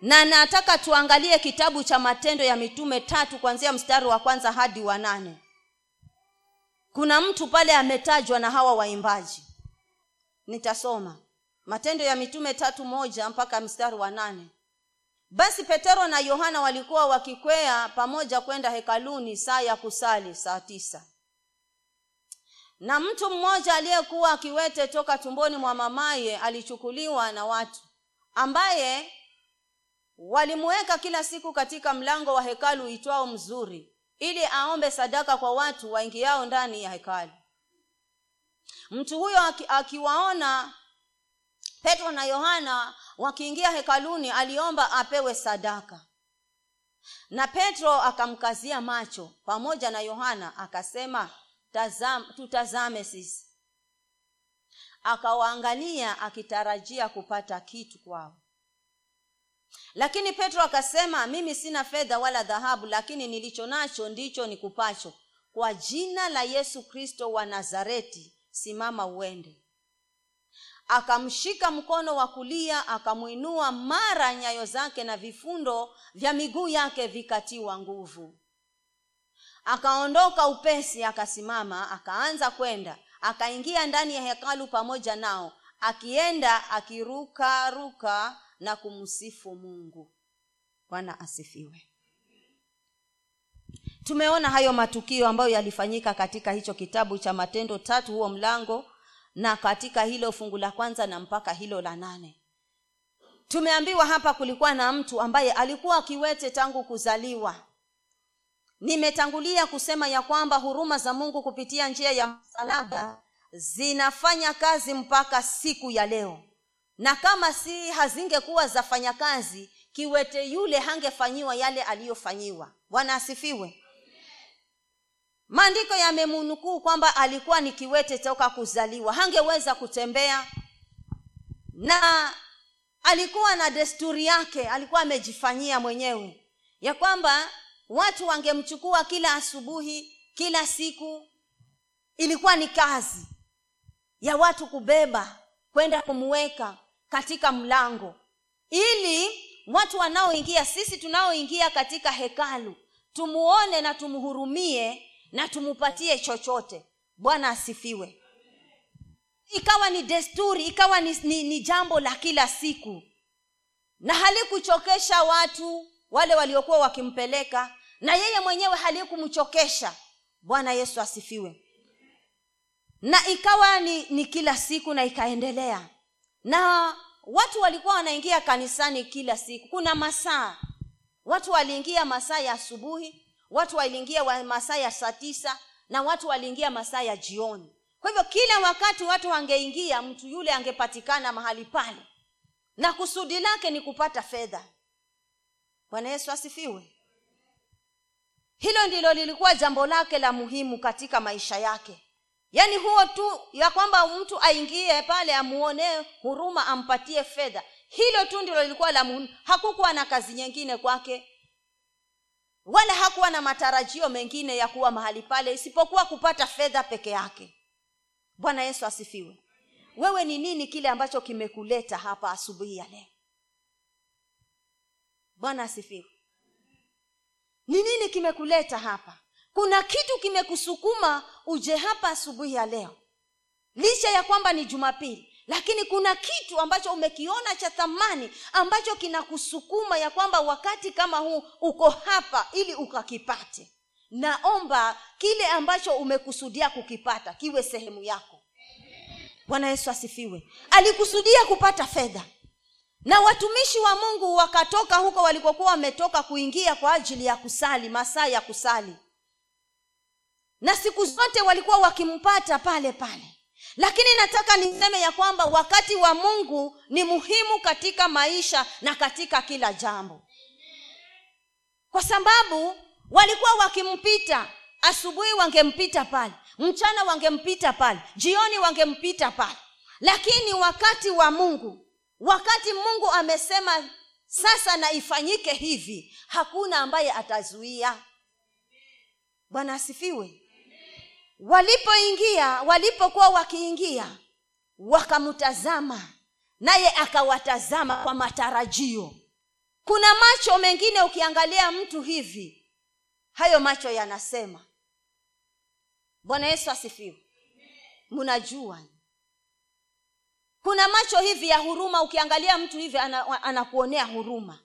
na nataka tuangalie kitabu cha matendo ya mitume tatu kuanzia mstari wa kwanza hadi wa nane. Kuna mtu pale ametajwa na hawa waimbaji. Nitasoma. Matendo ya mitume tatu moja mpaka mstari wa nane. Basi petero na yohana walikuwa wakikwea pamoja kwenda hekaluni saa ya kusali saa tisa. Na mtu mmoja aliyekuwa akiwete toka tumboni mwa mamaye alichukuliwa na watu ambaye walimuweka kila siku katika mlango wa hekalu uitwao mzuri ili aombe sadaka kwa watu waingiao ndani ya hekalu. Mtu huyo aki, akiwaona petro na yohana wakiingia hekaluni aliomba apewe sadaka. Na petro akamkazia macho pamoja na yohana akasema tazam, tutazame sisi. Akawaangalia akitarajia kupata kitu kwao lakini petro akasema mimi sina fedha wala dhahabu lakini nilicho nacho ndicho nikupacho. Kwa jina la yesu kristo wa nazareti simama uende. Akamshika mkono wa kulia akamwinua mara nyayo zake na vifundo vya miguu yake vikatiwa nguvu. Akaondoka upesi akasimama akaanza kwenda. Akaingia ndani ya hekalu pamoja nao. Akienda akirukaruka na kumsifu mungu. Bwana asifiwe. Tumeona hayo matukio ambayo yalifanyika katika hicho kitabu cha matendo tatu huo mlango na katika hilo fungu la kwanza na mpaka hilo la nane. Tumeambiwa hapa kulikuwa na mtu ambaye alikuwa akiwete tangu kuzaliwa. Nimetangulia kusema ya kwamba huruma za mungu kupitia njia ya msalaba zinafanya kazi mpaka siku ya leo na kama si hazingekuwa zafanya kazi kiwete yule hangefanyiwa yale aliyofanyiwa. Bwana asifiwe. Maandiko yamemunukuu kwamba alikuwa ni kiwete toka kuzaliwa. Hangeweza kutembea. Na alikuwa na desturi yake alikuwa amejifanyia mwenyewe. Ya kwamba watu wangemchukua kila asubuhi kila siku. Ilikuwa ni kazi ya watu kubeba kwenda kumweka katika mlango. Ili watu wanaoingia sisi tunaoingia katika hekalu tumuone na tumhurumie na tumupatie chochote. Bwana asifiwe. Ikawa ni desturi ikawa ni, ni, ni jambo la kila siku. Na halikuchokesha watu wale waliokuwa wakimpeleka na yeye mwenyewe halikumchokesha. Bwana yesu asifiwe. Na ikawa ni, ni kila siku na ikaendelea na watu walikuwa wanaingia kanisani kila siku. Kuna masaa. Watu waliingia masaa ya asubuhi watu waliingia wa masaa ya saa tisa na watu waliingia masaa ya jioni. Kwa hivyo kila wakati watu wangeingia mtu yule angepatikana mahali pale. Na kusudi lake ni kupata fedha. Bwana yesu asifiwe. Hilo ndilo lilikuwa jambo lake la muhimu katika maisha yake yaani huo tu ya kwamba mtu aingie pale amuonee huruma ampatie fedha. Hilo tu ndilo lilikuwa la muhimu. Hakukuwa na kazi nyingine kwake. Wala hakuwa na matarajio mengine ya kuwa mahali pale isipokuwa kupata fedha peke yake. Bwana yesu asifiwe. Wewe ni nini kile ambacho kimekuleta hapa asubuhi ya leo? Bwana asifiwe. Ni nini kimekuleta hapa kuna kitu kimekusukuma uje hapa asubuhi ya leo. Licha ya kwamba ni jumapili lakini kuna kitu ambacho umekiona cha thamani ambacho kinakusukuma ya kwamba wakati kama huu uko hapa ili ukakipate. Naomba kile ambacho umekusudia kukipata kiwe sehemu yako. Bwana yesu asifiwe. Alikusudia kupata fedha. Na watumishi wa mungu wakatoka huko walikokuwa wametoka kuingia kwa ajili ya kusali masaa ya kusali na siku zote walikuwa wakimpata pale pale. Lakini nataka niseme ya kwamba wakati wa mungu ni muhimu katika maisha na katika kila jambo. Kwa sababu walikuwa wakimpita asubuhi wangempita pale mchana wangempita pale jioni wangempita pale. Lakini wakati wa mungu wakati mungu amesema sasa na ifanyike hivi hakuna ambaye atazuia. Bwana asifiwe walipoingia walipokuwa wakiingia wakamtazama naye akawatazama kwa matarajio. Kuna macho mengine ukiangalia mtu hivi hayo macho yanasema bwana yesu asifiwe. Mnajua. Kuna macho hivi ya huruma ukiangalia mtu hivi anakuonea ana huruma.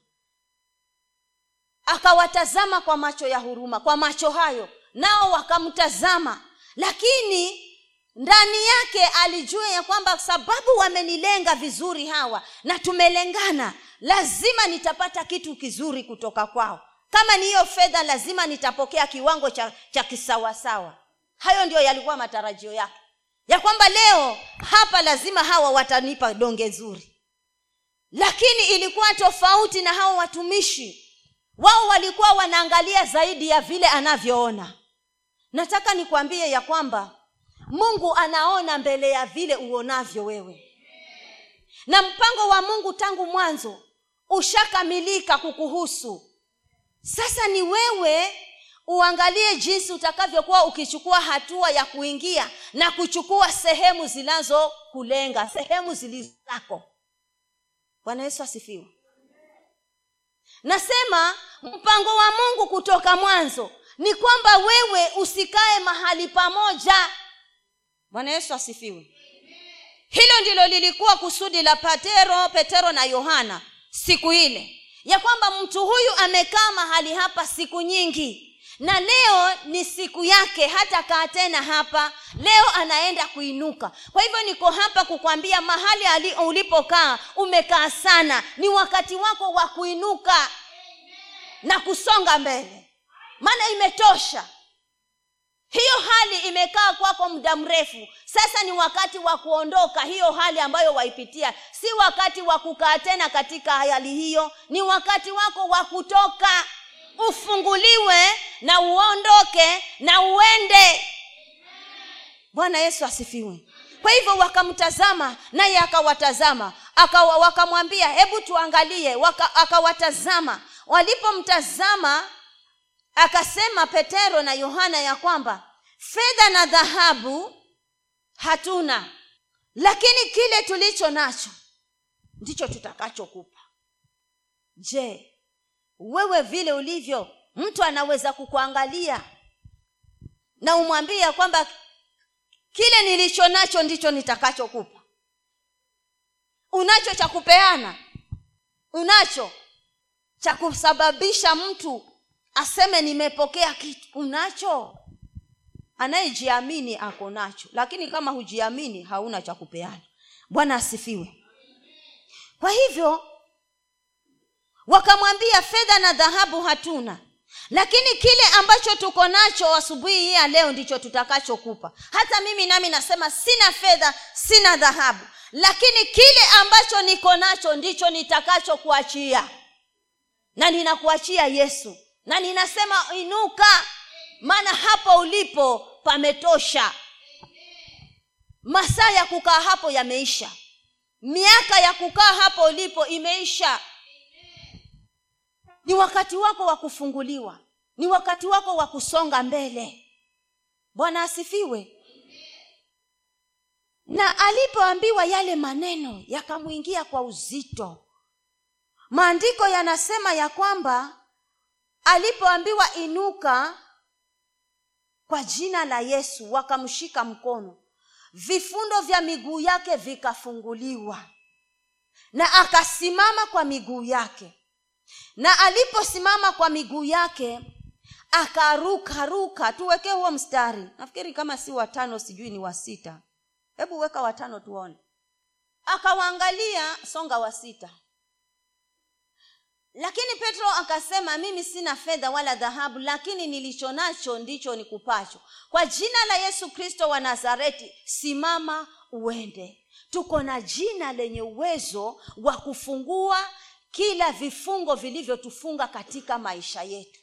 Akawatazama kwa macho ya huruma kwa macho hayo nao wakamtazama lakini ndani yake alijua ya kwamba sababu wamenilenga vizuri hawa na tumelengana lazima nitapata kitu kizuri kutoka kwao. Kama ni hiyo fedha lazima nitapokea kiwango cha, cha kisawasawa. Hayo ndio yalikuwa matarajio yake. Ya kwamba leo hapa lazima hawa watanipa donge zuri. Lakini ilikuwa tofauti na hawa watumishi. Wao walikuwa wanaangalia zaidi ya vile anavyoona nataka nikwambie ya kwamba mungu anaona mbele ya vile uonavyo wewe. Na mpango wa mungu tangu mwanzo ushakamilika kukuhusu. Sasa ni wewe uangalie jinsi utakavyokuwa ukichukua hatua ya kuingia na kuchukua sehemu zinazokulenga sehemu zilizako. Bwana yesu asifiwe. Nasema mpango wa mungu kutoka mwanzo ni kwamba wewe usikae mahali pamoja. Bwana yesu asifiwe. Hilo ndilo lilikuwa kusudi la patero petero na yohana siku ile. Ya kwamba mtu huyu amekaa mahali hapa siku nyingi. Na leo ni siku yake hata kaa tena hapa. Leo anaenda kuinuka. Kwa hivyo niko hapa kukwambia mahali ali, ulipokaa umekaa sana. Ni wakati wako wa kuinuka na kusonga mbele maana imetosha. Hiyo hali imekaa kwako muda mrefu. Sasa ni wakati wa kuondoka hiyo hali ambayo waipitia. Si wakati wa kukaa tena katika hali hiyo. Ni wakati wako wa kutoka. Ufunguliwe na uondoke na uende. Bwana yesu asifiwe. Kwa hivyo wakamtazama naye akawatazama. Akawa, wakamwambia hebu tuangalie. Waka, akawatazama. Walipomtazama akasema petero na yohana ya kwamba fedha na dhahabu hatuna lakini kile tulicho nacho ndicho tutakachokupa. Je wewe vile ulivyo mtu anaweza kukuangalia na umwambia kwamba kile nilicho nacho ndicho nitakachokupa? Unacho cha kupeana unacho cha kusababisha mtu aseme nimepokea kitu unacho. Anayejiamini ako nacho lakini kama hujiamini hauna cha kupeana. Bwana asifiwe. Kwa hivyo wakamwambia fedha na dhahabu hatuna lakini kile ambacho tuko nacho asubuhi hii ya leo ndicho tutakachokupa. Hata mimi nami nasema sina fedha sina dhahabu lakini kile ambacho niko nacho ndicho nitakachokuachia. Na ninakuachia yesu na ninasema inuka maana hapo ulipo pametosha. Masaa ya kukaa hapo yameisha. Miaka ya kukaa hapo ulipo imeisha. Ni wakati wako wa kufunguliwa. Ni wakati wako wa kusonga mbele. Bwana asifiwe. Na alipoambiwa yale maneno yakamwingia kwa uzito. Maandiko yanasema ya kwamba alipoambiwa inuka kwa jina la yesu wakamshika mkono. Vifundo vya miguu yake vikafunguliwa. Na akasimama kwa miguu yake. Na aliposimama kwa miguu yake akarukaruka tuwekee huo mstari. Nafikiri kama si watano sijui ni wasita. Hebu weka watano tuone. Akawaangalia songa wa sita lakini petro akasema mimi sina fedha wala dhahabu lakini nilicho nacho ndicho nikupacho. Kwa jina la yesu kristo wa nazareti simama uende. Tuko na jina lenye uwezo wa kufungua kila vifungo vilivyotufunga katika maisha yetu.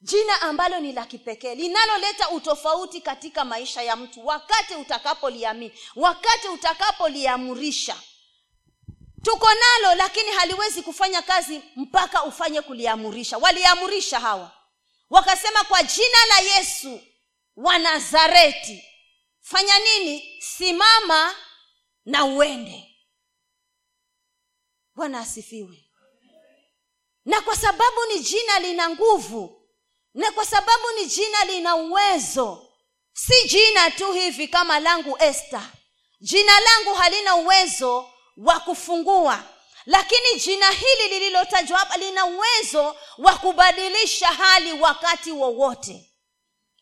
Jina ambalo ni la kipekee linaloleta utofauti katika maisha ya mtu wakati utakapoliamini wakati utakapoliamurisha tuko nalo lakini haliwezi kufanya kazi mpaka ufanye kuliamurisha. Waliamurisha hawa. Wakasema kwa jina la yesu wa nazareti fanya nini? Simama na uende. Bwana asifiwe. Na kwa sababu ni jina lina nguvu na kwa sababu ni jina lina uwezo si jina tu hivi kama langu este jina langu halina uwezo wa kufungua. Lakini jina hili lililotajwa hapa lina uwezo wa kubadilisha hali wakati wowote.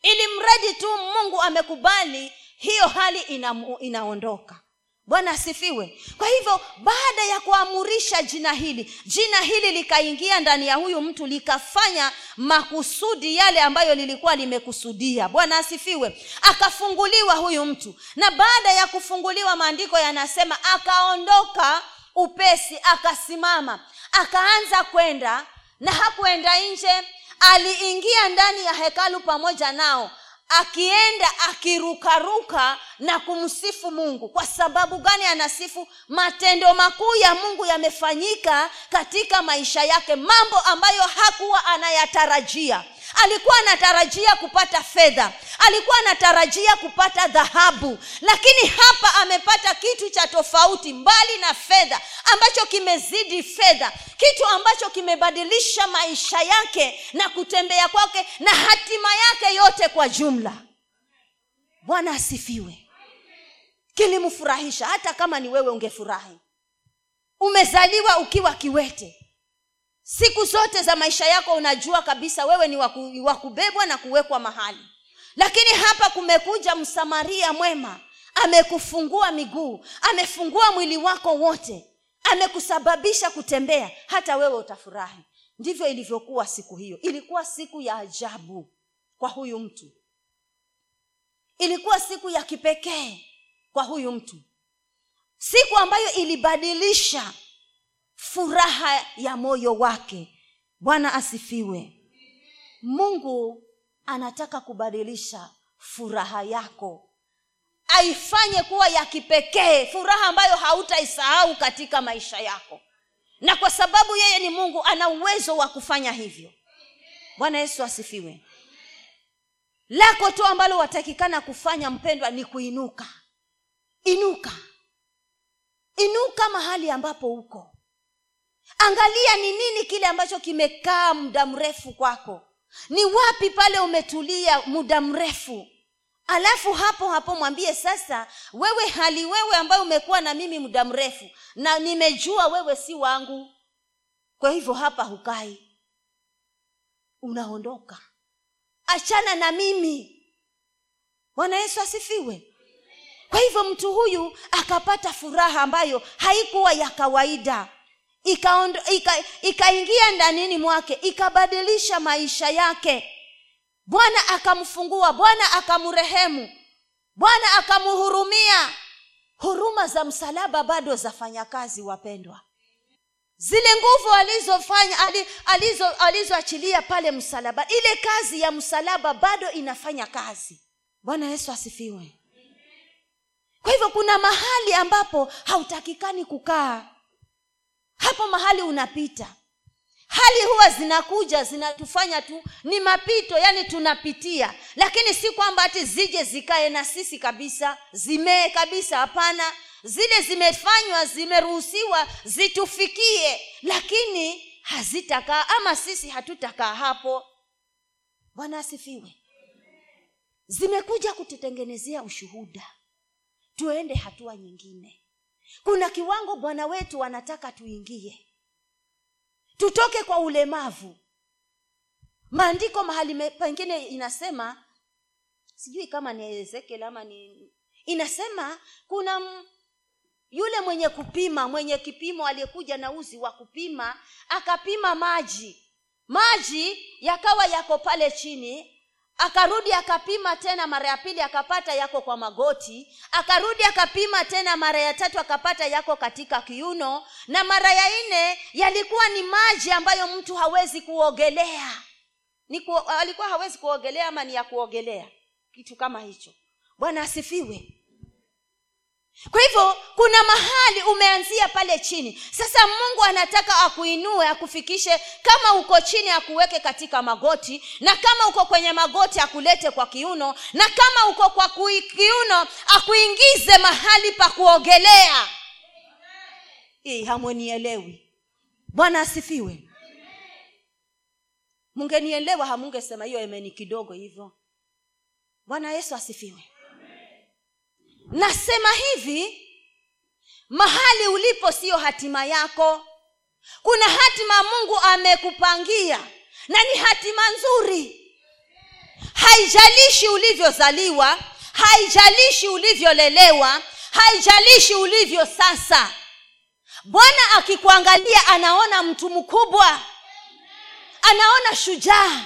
Ili mradi tu mungu amekubali hiyo hali ina, inaondoka bwana asifiwe. Kwa hivyo baada ya kuamurisha jina hili jina hili likaingia ndani ya huyu mtu likafanya makusudi yale ambayo lilikuwa limekusudia. Bwana asifiwe. Akafunguliwa huyu mtu. Na baada ya kufunguliwa maandiko yanasema akaondoka upesi akasimama akaanza kwenda na hakuenda nje. Aliingia ndani ya hekalu pamoja nao akienda akirukaruka na kumsifu mungu. Kwa sababu gani anasifu? Matendo makuu ya mungu yamefanyika katika maisha yake mambo ambayo hakuwa anayatarajia alikuwa anatarajia kupata fedha. Alikuwa anatarajia kupata dhahabu. Lakini hapa amepata kitu cha tofauti mbali na fedha ambacho kimezidi fedha. Kitu ambacho kimebadilisha maisha yake na kutembea kwake na hatima yake yote kwa jumla. Bwana asifiwe. Kilimfurahisha. Hata kama ni wewe ungefurahi. Umezaliwa ukiwa kiwete siku zote za maisha yako unajua kabisa wewe ni wa kubebwa na kuwekwa mahali. Lakini hapa kumekuja msamaria mwema. Amekufungua miguu amefungua mwili wako wote. Amekusababisha kutembea hata wewe utafurahi. Ndivyo ilivyokuwa siku hiyo. Ilikuwa siku ya ajabu kwa huyu mtu. Ilikuwa siku ya kipekee kwa huyu mtu. Siku ambayo ilibadilisha furaha ya moyo wake. Bwana asifiwe. Mungu anataka kubadilisha furaha yako. Aifanye kuwa ya kipekee furaha ambayo hautaisahau katika maisha yako. Na kwa sababu yeye ni mungu ana uwezo wa kufanya hivyo. Bwana yesu asifiwe. Lako tu ambalo watakikana kufanya mpendwa ni kuinuka. Inuka. Inuka mahali ambapo uko angalia ni nini kile ambacho kimekaa muda mrefu kwako. Ni wapi pale umetulia muda mrefu? Alafu hapo hapo mwambie sasa wewe hali wewe ambayo umekuwa na mimi muda mrefu na nimejua wewe si wangu. Kwa hivyo hapa hukai. Unaondoka. Achana na mimi. Bwana yesu asifiwe. Kwa hivyo mtu huyu akapata furaha ambayo haikuwa ya kawaida ikaingia ika, ika ndanini mwake ikabadilisha maisha yake. Bwana akamfungua bwana akamrehemu bwana akamhurumia. Huruma za msalaba bado zafanya kazi wapendwa. Zile nguvu alizofanya alizo alizoachilia pale msalaba ile kazi ya msalaba bado inafanya kazi. Bwana yesu asifiwe. Kwa hivyo kuna mahali ambapo hautakikani kukaa hapo mahali unapita. Hali huwa zinakuja zinatufanya tu ni mapito yani tunapitia. Lakini si kwamba hati zije zikae na sisi kabisa zimee kabisa hapana. Zile zimefanywa zimeruhusiwa zitufikie. Lakini hazitakaa ama sisi hatutakaa hapo. Bwana asifiwe. Zimekuja kututengenezea ushuhuda. Tuende hatua nyingine kuna kiwango bwana wetu anataka tuingie. Tutoke kwa ulemavu. Maandiko mahali pengine inasema sijui kama ni ezekiel ama ni inasema kuna m, yule mwenye kupima mwenye kipimo aliyekuja na uzi wa kupima akapima maji. Maji yakawa yako pale chini akarudi akapima tena mara ya pili akapata yako kwa magoti. Akarudi akapima tena mara ya tatu akapata yako katika kiuno. Na mara ya nne yalikuwa ni maji ambayo mtu hawezi kuogelea. Ni ku, alikuwa hawezi kuogelea ama ni ya kuogelea? Kitu kama hicho. Bwana asifiwe kwa hivyo kuna mahali umeanzia pale chini. Sasa mungu anataka akuinue akufikishe kama uko chini akuweke katika magoti na kama uko kwenye magoti akulete kwa kiuno na kama uko kwa kiuno akuingize mahali pa kuogelea. Hii hamwenielewi. Bwana asifiwe. Mungenielewa hamungesema hiyo emeni kidogo hivyo. Bwana yesu asifiwe nasema hivi mahali ulipo siyo hatima yako. Kuna hatima mungu amekupangia na ni hatima nzuri. Haijalishi ulivyozaliwa haijalishi ulivyolelewa haijalishi ulivyo sasa. Bwana akikuangalia anaona mtu mkubwa anaona shujaa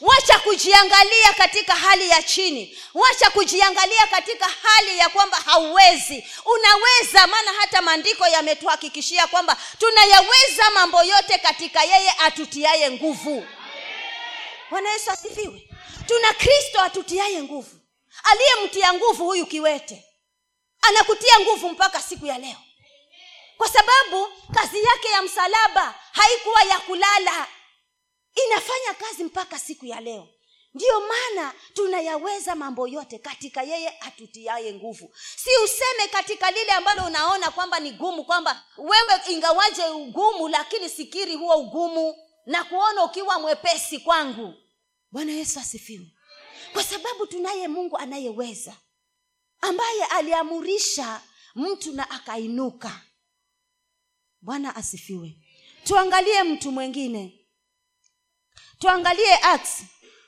wacha kujiangalia katika hali ya chini. Wacha kujiangalia katika hali ya kwamba hauwezi. Unaweza maana hata maandiko yametuhakikishia kwamba tunayaweza mambo yote katika yeye atutiaye nguvu. Bwana yesu asifiwe. Tuna kristo atutiaye nguvu. Aliyemtia nguvu huyu kiwete. Anakutia nguvu mpaka siku ya leo. Kwa sababu kazi yake ya msalaba haikuwa ya kulala inafanya kazi mpaka siku ya leo. Ndiyo maana tunayaweza mambo yote katika yeye atutiaye nguvu. Si useme katika lile ambalo unaona kwamba ni gumu kwamba wewe ingawaje ugumu lakini sikiri huo ugumu na kuona ukiwa mwepesi kwangu. Bwana yesu asifiwe. Kwa sababu tunaye mungu anayeweza ambaye aliamurisha mtu na akainuka. Bwana asifiwe. Tuangalie mtu mwingine tuangalie acts.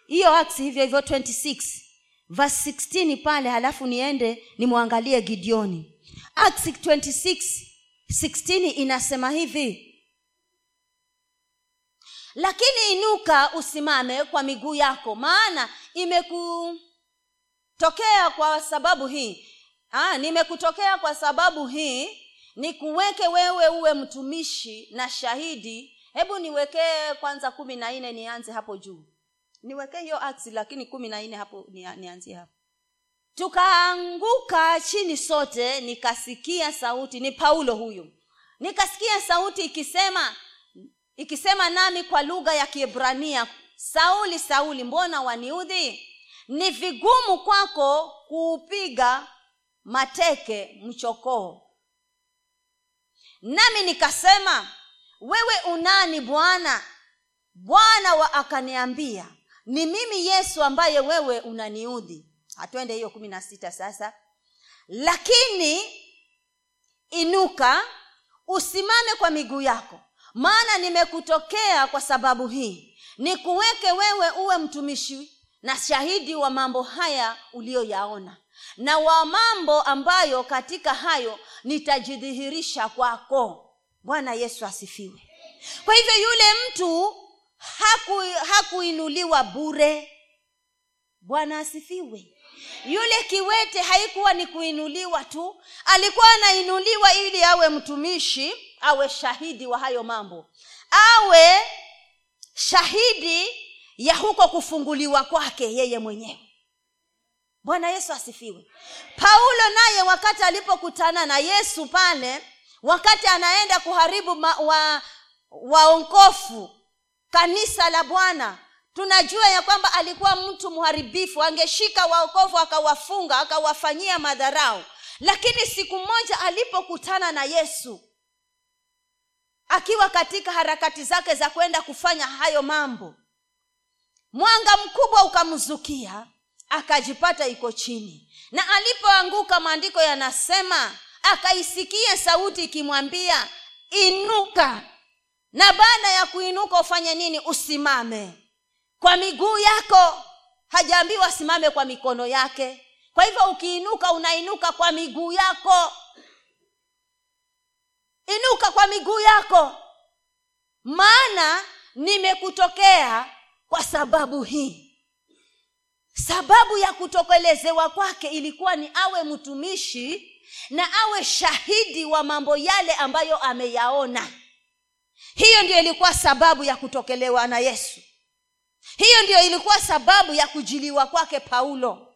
Hiyo acts hivyo hivyo 26 verse 16 pale halafu niende nimwangalie gideoni. Acts 26 16 inasema hivi. Lakini inuka usimame kwa miguu yako maana imekutokea kwa sababu hii. Nimekutokea kwa sababu hii nikuweke wewe uwe mtumishi na shahidi hebu niwekee kwanza kumi na nne nianze hapo juu. Niwekee hiyo aksi lakini kumi na nne hapo nianzie hapo. Tukaanguka chini sote nikasikia sauti. Ni paulo huyu. Nikasikia sauti ikisema ikisema nami kwa lugha ya kiebrania sauli sauli mbona waniudhi? Ni vigumu kwako kuupiga mateke mchokoo. Nami nikasema wewe unani bwana? Bwana wa akaniambia ni mimi yesu ambaye wewe unaniudhi. Hatwende hiyo kumi na sita sasa. Lakini inuka usimame kwa miguu yako. Maana nimekutokea kwa sababu hii. Nikuweke wewe uwe mtumishi na shahidi wa mambo haya uliyoyaona. Na wa mambo ambayo katika hayo nitajidhihirisha kwako bwana yesu asifiwe. Kwa hivyo yule mtu haku hakuinuliwa bure. Bwana asifiwe. Yule kiwete haikuwa ni kuinuliwa tu alikuwa anainuliwa ili awe mtumishi awe shahidi wa hayo mambo. Awe shahidi ya huko kufunguliwa kwake yeye mwenyewe. Bwana yesu asifiwe. Paulo naye wakati alipokutana na yesu pale wakati anaenda kuharibu ma, wa waongofu kanisa la bwana tunajua ya kwamba alikuwa mtu mharibifu. Angeshika waokovu akawafunga akawafanyia madharau. Lakini siku moja alipokutana na yesu akiwa katika harakati zake za kwenda kufanya hayo mambo mwanga mkubwa ukamzukia akajipata iko chini. Na alipoanguka maandiko yanasema akaisikia sauti ikimwambia inuka. Na baada ya kuinuka ufanye nini? Usimame. Kwa miguu yako. Hajaambiwa asimame kwa mikono yake. Kwa hivyo ukiinuka unainuka kwa miguu yako. Inuka kwa miguu yako. Maana nimekutokea kwa sababu hii. Sababu ya kutokelezewa kwake ilikuwa ni awe mtumishi na awe shahidi wa mambo yale ambayo ameyaona. Hiyo ndio ilikuwa sababu ya kutokelewa na yesu. Hiyo ndio ilikuwa sababu ya kujiliwa kwake paulo.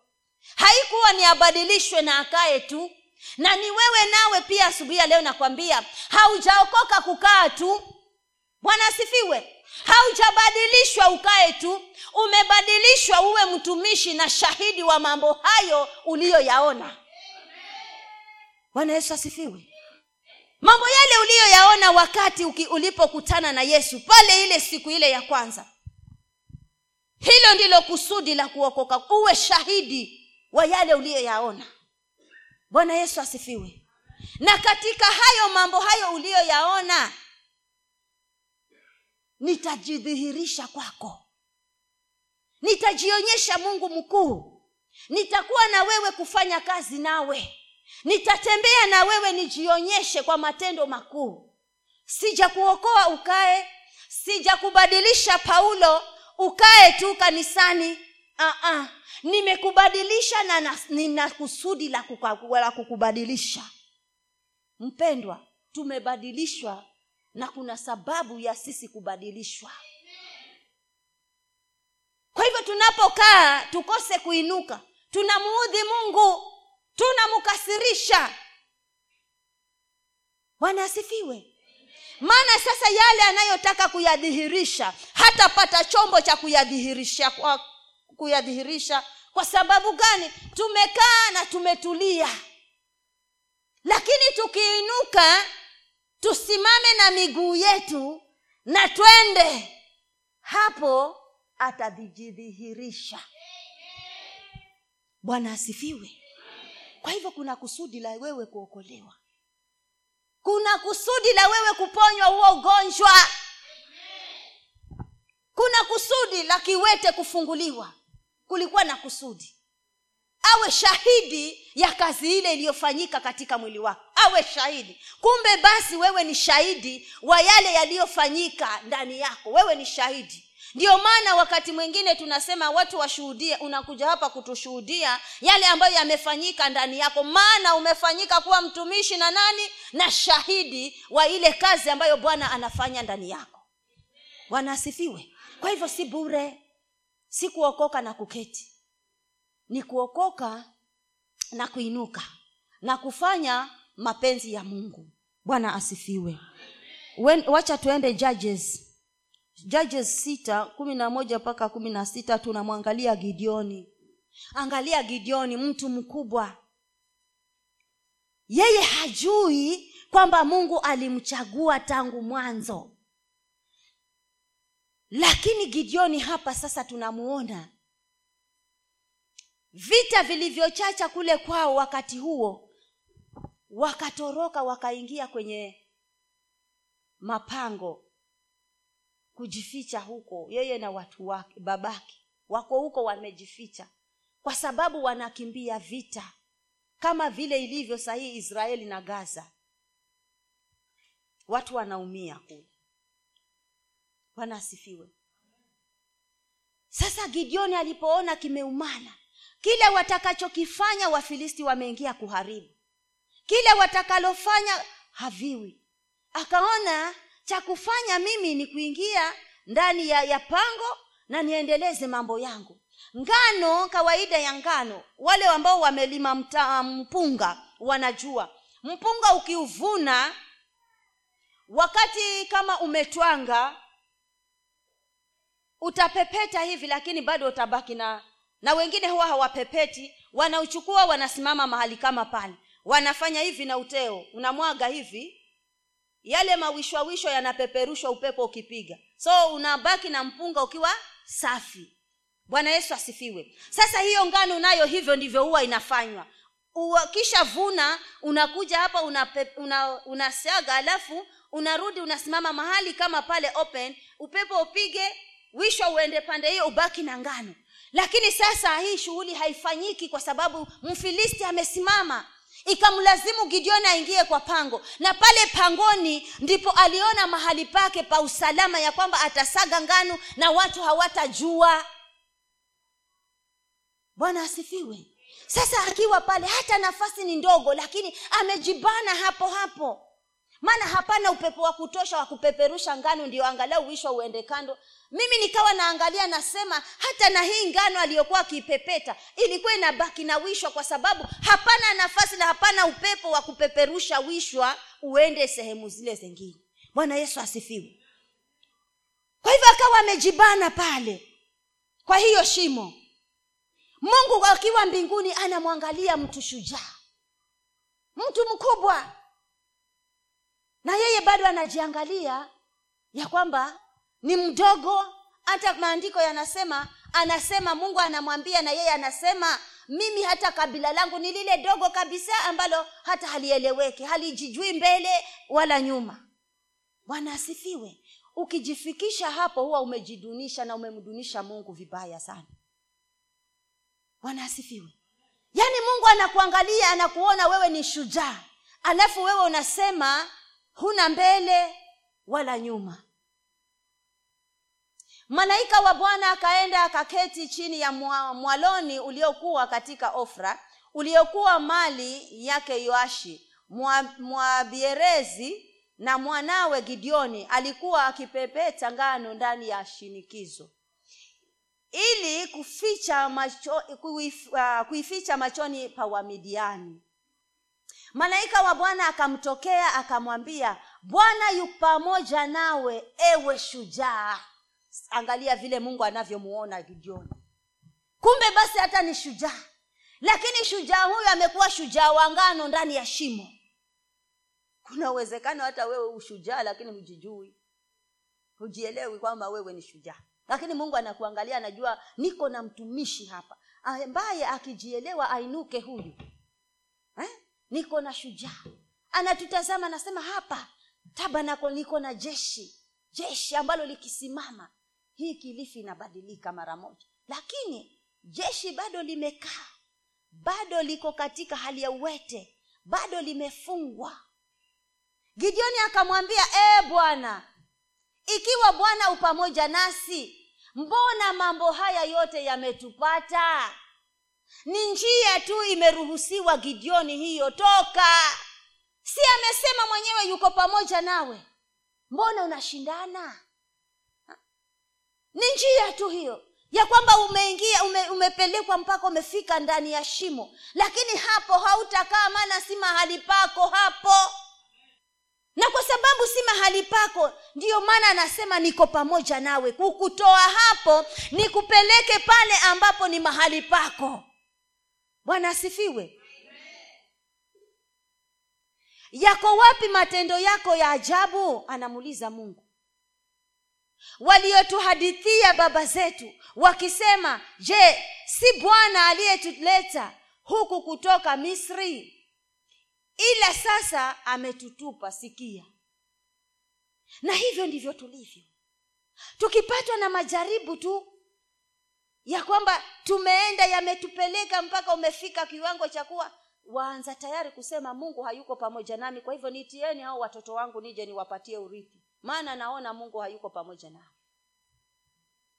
Haikuwa ni abadilishwe na akae tu na ni wewe nawe pia asubuhi ya leo nakwambia haujaokoka kukaa tu. Bwana asifiwe. Haujabadilishwa ukae tu umebadilishwa uwe mtumishi na shahidi wa mambo hayo uliyoyaona bwana yesu asifiwe. Mambo yale uliyoyaona wakati ulipokutana na yesu pale ile siku ile ya kwanza hilo ndilo kusudi la kuokoka uwe shahidi wa yale uliyoyaona. Bwana yesu asifiwe. Na katika hayo mambo hayo uliyoyaona nitajidhihirisha kwako. Nitajionyesha mungu mkuu. Nitakuwa na wewe kufanya kazi nawe nitatembea na wewe nijionyeshe kwa matendo makuu. Sijakuokoa ukae sijakubadilisha paulo ukae tu kanisani. Uh-uh. nimekubadilisha na na- nina kusudi la, kukubadilisha. Mpendwa tumebadilishwa na kuna sababu ya sisi kubadilishwa. Kwa hivyo tunapokaa tukose kuinuka tunamuudhi mungu tunamkasirisha. Bwana asifiwe. Maana sasa yale anayotaka kuyadhihirisha hatapata chombo cha kuyadhihirisha kwa, kuyadhihirisha. Kwa sababu gani? Tumekaa na tumetulia. Lakini tukiinuka tusimame na miguu yetu na twende hapo atajidhihirisha bwana asifiwe kwa hivyo kuna kusudi la wewe kuokolewa. Kuna kusudi la wewe kuponywa huo ugonjwa. Kuna kusudi la kiwete kufunguliwa. Kulikuwa na kusudi. Awe shahidi ya kazi ile iliyofanyika katika mwili wako. Awe shahidi. Kumbe basi wewe ni shahidi wa yale yaliyofanyika ndani yako. Wewe ni shahidi ndio maana wakati mwingine tunasema watu washuhudie unakuja hapa kutushuhudia yale ambayo yamefanyika ndani yako. Maana umefanyika kuwa mtumishi na nani? Na shahidi wa ile kazi ambayo bwana anafanya ndani yako. Bwana asifiwe. Kwa hivyo si bure si kuokoka na kuketi. Ni kuokoka na kuinuka na kufanya mapenzi ya mungu. Bwana asifiwe. When, wacha tuende judges judges sita kumi na moja mpaka kumi na sita tunamwangalia gideoni. Angalia gideoni mtu mkubwa. Yeye hajui kwamba mungu alimchagua tangu mwanzo. Lakini gideoni hapa sasa tunamuona. Vita vilivyochacha kule kwao wakati huo wakatoroka wakaingia kwenye mapango kujificha huko yeye na watu wake babake. Wako huko wamejificha. Kwa sababu wanakimbia vita kama vile ilivyo sahihi israeli na gaza. Watu wanaumia kule. Bwana asifiwe. Sasa gideoni alipoona kimeumana kile watakachokifanya wafilisti wameingia kuharibu. Kile watakalofanya haviwi. Akaona cha kufanya mimi ni kuingia ndani ya, ya pango na niendeleze mambo yangu. Ngano kawaida ya ngano wale ambao wamelima mta, mpunga wanajua. Mpunga ukiuvuna wakati kama umetwanga utapepeta hivi lakini bado utabaki na na wengine huwa hawapepeti. Wanauchukua wanasimama mahali kama pale. Wanafanya hivi na uteo. Unamwaga hivi yale mawishwawisho yanapeperushwa upepo ukipiga. So unabaki na mpunga ukiwa safi. Bwana yesu asifiwe. Sasa hiyo ngano nayo hivyo ndivyo huwa inafanywa. Kisha vuna unakuja hapa unasaga una, una alafu unarudi unasimama mahali kama pale open upepo upige wishwa uende pande hiyo ubaki na ngano. Lakini sasa hii shughuli haifanyiki kwa sababu mfilisti amesimama ikamlazimu gideoni aingie kwa pango. Na pale pangoni ndipo aliona mahali pake pa usalama ya kwamba atasaga ngano na watu hawatajua. Bwana asifiwe. Sasa akiwa pale hata nafasi ni ndogo lakini amejibana hapo hapo maana hapana upepo wa kutosha wa kupeperusha ngano ndio angalau wishwa uende kando. Mimi nikawa naangalia nasema hata na hii ngano aliyokuwa akiipepeta ilikuwa inabaki na wishwa kwa sababu hapana nafasi na hapana upepo wa kupeperusha wishwa uende sehemu zile zingine. Bwana yesu asifiwe. Kwa hivyo akawa amejibana pale kwa hiyo shimo. Mungu akiwa mbinguni anamwangalia mtu shujaa. Mtu mkubwa na yeye bado anajiangalia ya kwamba ni mdogo. Hata maandiko yanasema anasema mungu anamwambia na yeye anasema mimi hata kabila langu ni lile dogo kabisa ambalo hata halieleweki halijijui mbele wala nyuma. Bwana asifiwe. Ukijifikisha hapo huwa umejidunisha na umemdunisha mungu vibaya sana. Bwana asifiwe. Yaani mungu anakuangalia anakuona wewe ni shujaa. Alafu wewe unasema huna mbele wala nyuma. Malaika wa bwana akaenda akaketi chini ya mwaloni uliokuwa katika ofra uliokuwa mali yake yoashi mwabierezi mwa na mwanawe gideoni alikuwa akipepeta ngano ndani ya shinikizo. Ili kuficha macho, kuif, uh, kuificha machoni pa wamidiani malaika wa bwana akamtokea akamwambia bwana yu pamoja nawe ewe shujaa. Angalia vile mungu anavyomuona gideoni kumbe basi hata ni shujaa. Lakini shujaa huyu amekuwa shujaa wa ngano ndani ya shimo. Kuna uwezekano hata wewe ushujaa lakini hujijui. Hujielewi kwamba wewe ni shujaa. Lakini mungu anakuangalia anajua niko na mtumishi hapa. Ambaye akijielewa ainuke huyu. Eh? Niko na shujaa. Anatutazama anasema hapa tabanako niko na jeshi jeshi ambalo likisimama hii kilifi inabadilika mara moja. Lakini jeshi bado limekaa bado liko katika hali ya uwete bado limefungwa. Gideoni akamwambia ee bwana ikiwa bwana upamoja nasi mbona mambo haya yote yametupata ni njia tu imeruhusiwa gideoni hiyo toka. Si amesema mwenyewe yuko pamoja nawe? Mbona unashindana? Ni njia tu hiyo. Ya kwamba umeingia ume, umepelekwa mpaka umefika ndani ya shimo. Lakini hapo hautakaa maana si mahali pako hapo. Na kwa sababu si mahali pako ndiyo maana anasema niko pamoja nawe. Kukutoa hapo nikupeleke pale ambapo ni mahali pako bwana asifiwe. Yako wapi matendo yako ya ajabu? Anamuuliza mungu. Waliotuhadithia baba zetu wakisema je si bwana aliyetuleta huku kutoka misri? Ila sasa ametutupa sikia. Na hivyo ndivyo tulivyo. Tukipatwa na majaribu tu ya kwamba tumeenda yametupeleka mpaka umefika kiwango cha kuwa waanza tayari kusema mungu hayuko pamoja nami kwa hivyo nitieni hao watoto wangu nije niwapatie urithi. Maana naona mungu hayuko pamoja nao.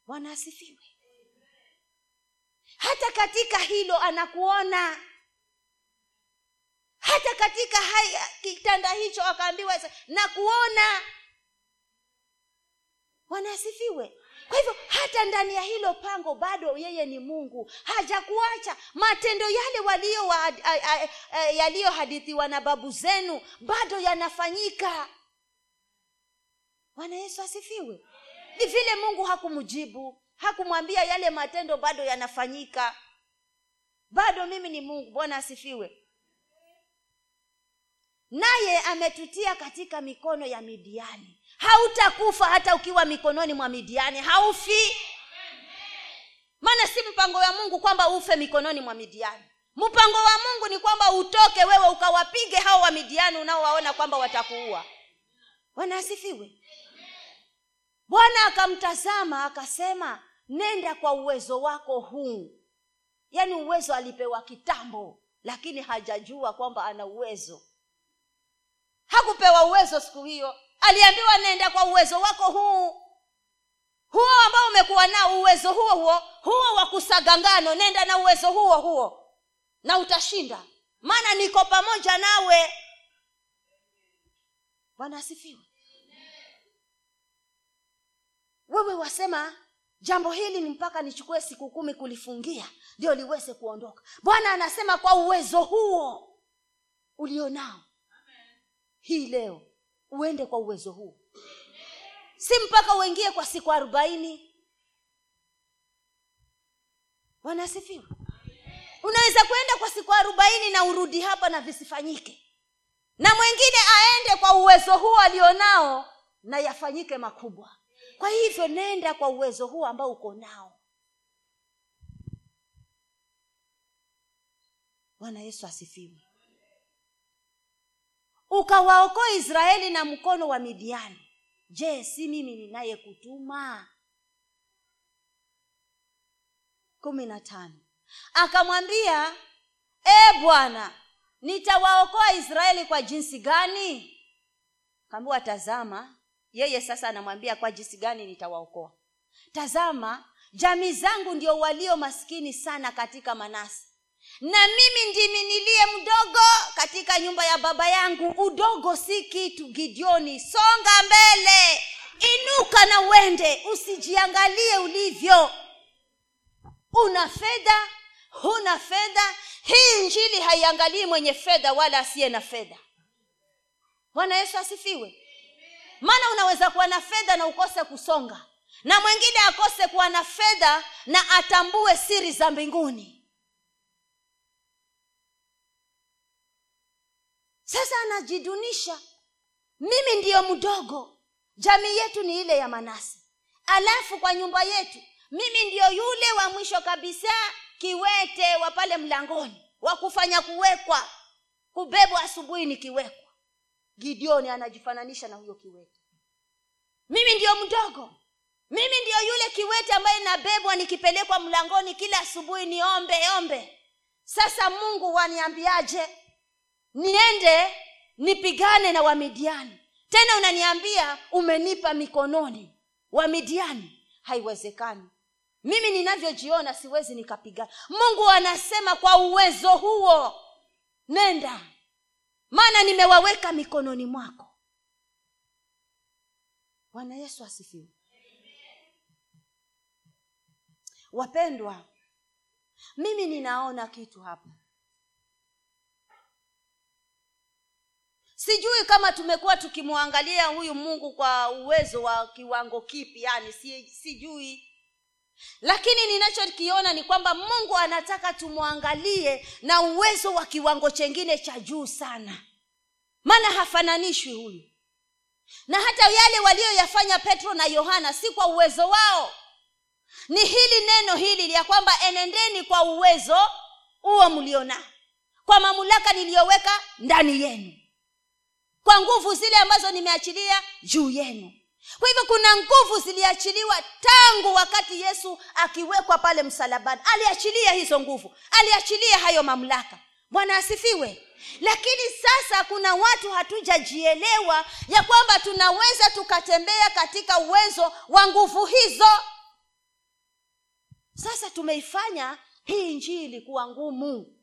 Bwana asifiwe. Hata katika hilo anakuona. Hata katika haya kitanda hicho akaambiwa na kuona bwana kwa hivyo hata ndani ya hilo pango bado yeye ni mungu. Hajakuacha. Matendo yale yaliyohadithiwa na babu zenu bado yanafanyika. Bwana yesu asifiwe. Ni vile mungu hakumjibu hakumwambia yale matendo bado yanafanyika. Bado mimi ni mungu. Bwana asifiwe. Naye ametutia katika mikono ya midiani hautakufa hata ukiwa mikononi mwa midiani. Haufi. Maana si mpango wa mungu kwamba ufe mikononi mwa midiani. Mpango wa mungu ni kwamba utoke wewe ukawapige hao wa midiani unaowaona kwamba watakuua. Bwana asifiwe. Bwana akamtazama akasema nenda kwa uwezo wako huu. Yaani uwezo alipewa kitambo lakini hajajua kwamba ana uwezo. Hakupewa uwezo siku hiyo aliambiwa nenda kwa uwezo wako huu. Huo ambao umekuwa nao uwezo huo huo huo wa kusaga ngano nenda na uwezo huo huo na utashinda. Maana niko pamoja nawe. Bwana asifiwe. Wewe wasema jambo hili ni mpaka nichukue siku kumi kulifungia ndio liweze kuondoka. Bwana anasema kwa uwezo huo ulionao. Hii leo uende kwa uwezo huu. Si mpaka uingie kwa siku arobaini. Wanasifiwa unaweza kwenda kwa siku arobaini na urudi hapa na visifanyike. Na mwingine aende kwa uwezo huu alionao na yafanyike makubwa. Kwa hivyo nenda kwa uwezo huu ambao uko nao. Bwana yesu asifiwe ukawaokoa israeli na mkono wa midiani. Je si mimi ninayekutuma? kumi na tano. Akamwambia e bwana nitawaokoa israeli kwa jinsi gani? Kaambiwa tazama yeye sasa anamwambia kwa jinsi gani nitawaokoa. Tazama jamii zangu ndio walio maskini sana katika manasi na mimi ndimi niliye mdogo katika nyumba ya baba yangu. Udogo si kitu gideoni. Songa mbele. Inuka na uende. Usijiangalie ulivyo. Una fedha? Huna fedha? Hii njili haiangalii mwenye fedha wala asiye na fedha. Bwana yesu asifiwe. Maana unaweza kuwa na fedha na ukose kusonga. Na mwingine akose kuwa na fedha na atambue siri za mbinguni sasa anajidunisha. Mimi ndiyo mdogo. Jamii yetu ni ile ya manasi alafu kwa nyumba yetu mimi ndiyo yule wa mwisho kabisa kiwete wa pale mlangoni wa kufanya kuwekwa kubebwa asubuhi nikiwekwa. Gideoni anajifananisha na huyo kiwete. Mimi ndiyo mdogo. Mimi ndiyo yule kiwete ambaye nabebwa nikipelekwa mlangoni kila asubuhi niombe ombe. Sasa mungu waniambiaje niende nipigane na wamidiani. Tena unaniambia umenipa mikononi. Wamidiani haiwezekani. Mimi ninavyojiona siwezi nikapigana mungu anasema kwa uwezo huo nenda. Maana nimewaweka mikononi mwako. Bwana yesu asifiwe. Wapendwa mimi ninaona kitu hapa sijui kama tumekuwa tukimwangalia huyu mungu kwa uwezo wa kiwango kipi yani si, sijui. Lakini ninachokiona ni kwamba mungu anataka tumwangalie na uwezo wa kiwango chengine cha juu sana. Maana hafananishwi huyu. Na hata yale walioyafanya petro na yohana si kwa uwezo wao. Ni hili neno hili ya kwamba enendeni kwa uwezo huo mlionao. Kwa mamlaka niliyoweka ndani yenu kwa nguvu zile ambazo nimeachilia juu yenu. Kwa hivyo kuna nguvu ziliachiliwa tangu wakati yesu akiwekwa pale msalabani. Aliachilia hizo nguvu. Aliachilia hayo mamlaka. Bwana asifiwe. Lakini sasa kuna watu hatujajielewa ya kwamba tunaweza tukatembea katika uwezo wa nguvu hizo. Sasa tumeifanya hii njili kuwa ngumu.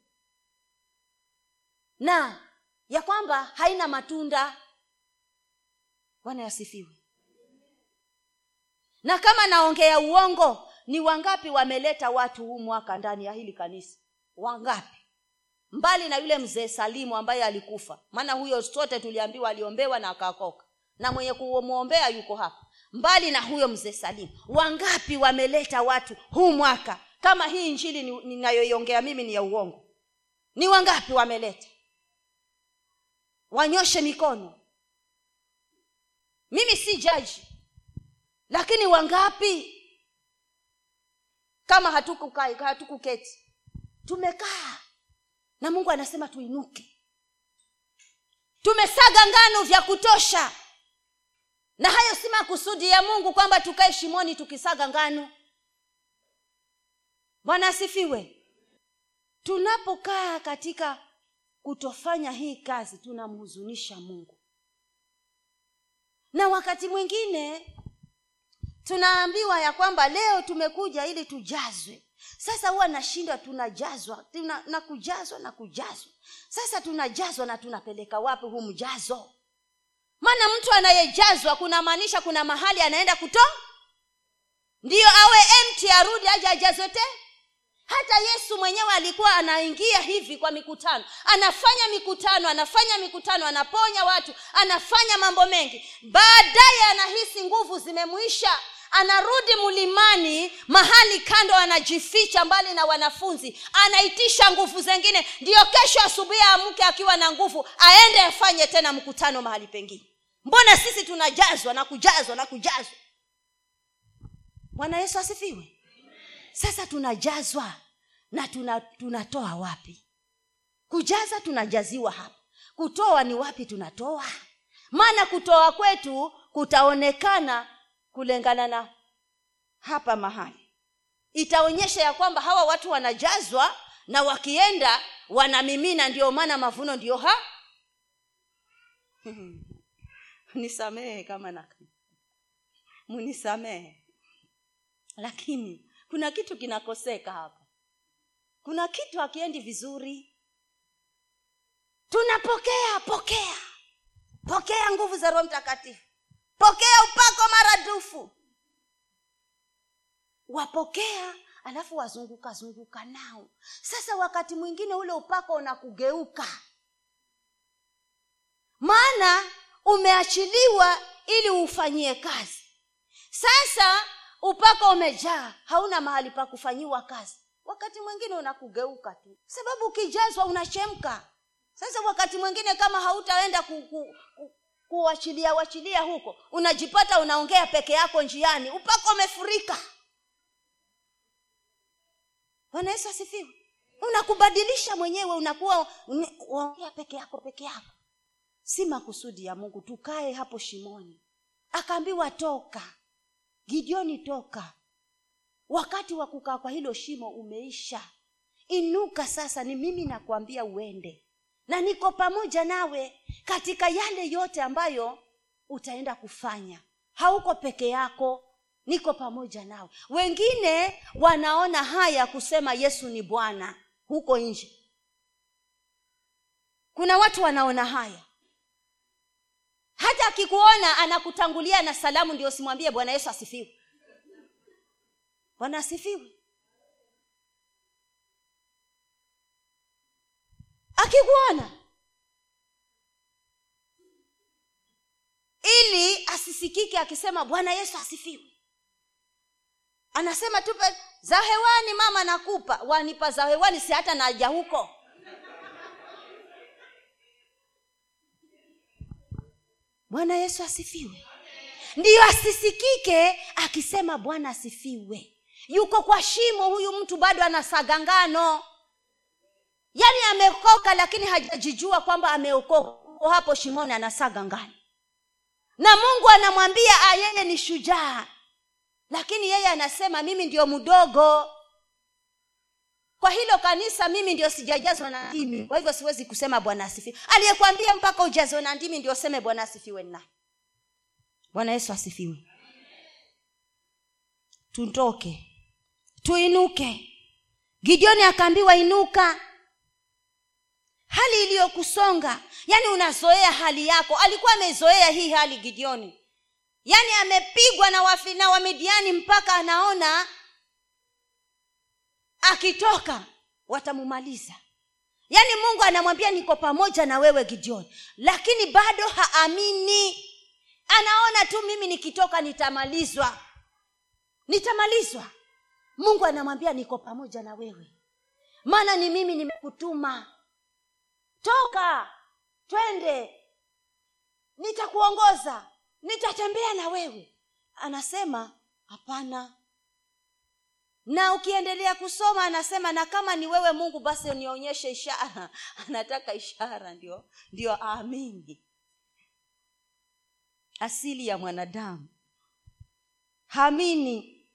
Na ya kwamba haina matunda. Bwana yasifiwe na kama naongea uongo ni wangapi wameleta watu huu mwaka ndani ya hili kanisa? Wangapi? Mbali na yule mzee salimu ambaye alikufa maana huyo sote tuliambiwa aliombewa na akakoka na mwenye kumwombea yuko hapa. Mbali na huyo mzee salimu wangapi wameleta watu huu mwaka? Kama hii njili ninayoiongea mimi ni ya uongo. Ni wangapi wameleta wanyoshe mikono. Mimi si jaji. Lakini wangapi? Kama hatukukai hatukuketi. Tumekaa. Na mungu anasema tuinuke. Tumesaga ngano vya kutosha. Na hayo si makusudi ya mungu kwamba tukae shimoni tukisaga ngano. Bwana asifiwe. Tunapokaa katika kutofanya hii kazi tunamhuzunisha mungu. Na wakati mwingine tunaambiwa ya kwamba leo tumekuja ili tujazwe. Sasa huwa nashindwa tunajazwa tuna, na kujazwa na kujazwa. Sasa tunajazwa na tunapeleka wapi huu mjazo? Maana mtu anayejazwa kunamaanisha kuna mahali anaenda kuto ndiyo awe empty arudi aje ajazwe te hata yesu mwenyewe alikuwa anaingia hivi kwa mikutano. Anafanya mikutano anafanya mikutano anaponya watu anafanya mambo mengi. Baadaye anahisi nguvu zimemwisha. Anarudi mlimani mahali kando anajificha mbali na wanafunzi. Anaitisha nguvu zengine. Ndiyo kesho asubuhi amke akiwa na nguvu aende afanye tena mkutano mahali pengine. Mbona sisi tunajazwa na kujazwa na kujazwa? Bwana yesu asifiwe sasa tunajazwa na tuna, tunatoa wapi? Kujaza tunajaziwa hapa. Kutoa ni wapi tunatoa? Maana kutoa kwetu kutaonekana kulingana na hapa mahali. Itaonyesha ya kwamba hawa watu wanajazwa na wakienda wanamimina ndio maana mavuno ndio ha? Nisamehe kama na munisamehe lakini kuna kitu kinakoseka hapa. Kuna kitu hakiendi vizuri. Tunapokea pokea. Pokea nguvu za roho mtakatifu. Pokea upako maradufu. Wapokea alafu wazunguka zunguka nao. Sasa wakati mwingine ule upako unakugeuka. Maana umeachiliwa ili ufanyie kazi. Sasa upako umejaa hauna mahali pa kufanyiwa kazi. Wakati mwingine unakugeuka tu. Sababu ukijazwa unachemka. Sasa wakati mwingine kama hautaenda ku, ku, ku, kuwachilia wachilia huko unajipata unaongea peke yako njiani. Upako umefurika. Bwana yesu asifiwe. Unakubadilisha mwenyewe unakuwa unaongea peke yako peke yako. Si makusudi ya mungu tukae hapo shimoni. Akaambiwa toka gideoni toka. Wakati wa kukaa kwa hilo shimo umeisha. Inuka sasa ni mimi nakwambia uende. Na niko pamoja nawe katika yale yote ambayo utaenda kufanya. Hauko peke yako niko pamoja nawe. Wengine wanaona haya kusema yesu ni bwana huko nje. Kuna watu wanaona haya hata akikuona anakutangulia na salamu ndio simwambie bwana yesu asifiwe. Bwana asifiwe. Akikuona ili asisikike akisema bwana yesu asifiwe. Anasema tupe za hewani mama nakupa. Wanipa za hewani si hata naja huko bwana yesu asifiwe. Ndiyo asisikike akisema bwana asifiwe. Yuko kwa shimo huyu mtu bado anasaga ngano. Yaani ameokoka lakini hajajijua kwamba ameokoka hapo shimoni anasaga ngano. Na mungu anamwambia yeye ni shujaa. Lakini yeye anasema mimi ndio mdogo kwa hilo kanisa mimi ndio sijajazwa na ndimi. Kwa hivyo siwezi kusema bwana asifiwe. Aliyekwambia mpaka ujazwe na ndimi ndio seme bwana asifiwe na. Bwana yesu asifiwe. Tutoke tuinuke. Gideoni akaambiwa inuka. Hali iliyokusonga. Yaani unazoea hali yako. Alikuwa amezoea hii hali gideoni. Yaani amepigwa na wafina wa midiani mpaka anaona akitoka watamumaliza. Yaani mungu anamwambia niko pamoja na wewe gideoni lakini bado haamini. Anaona tu mimi nikitoka nitamalizwa. Nitamalizwa. Mungu anamwambia niko pamoja na wewe. Maana ni mimi nimekutuma. Toka twende. Nitakuongoza. Nitatembea na wewe. Anasema hapana na ukiendelea kusoma anasema na kama ni wewe mungu basi nionyeshe ishara. Anataka ishara ndio ndio aamini asili ya mwanadamu. Hamini.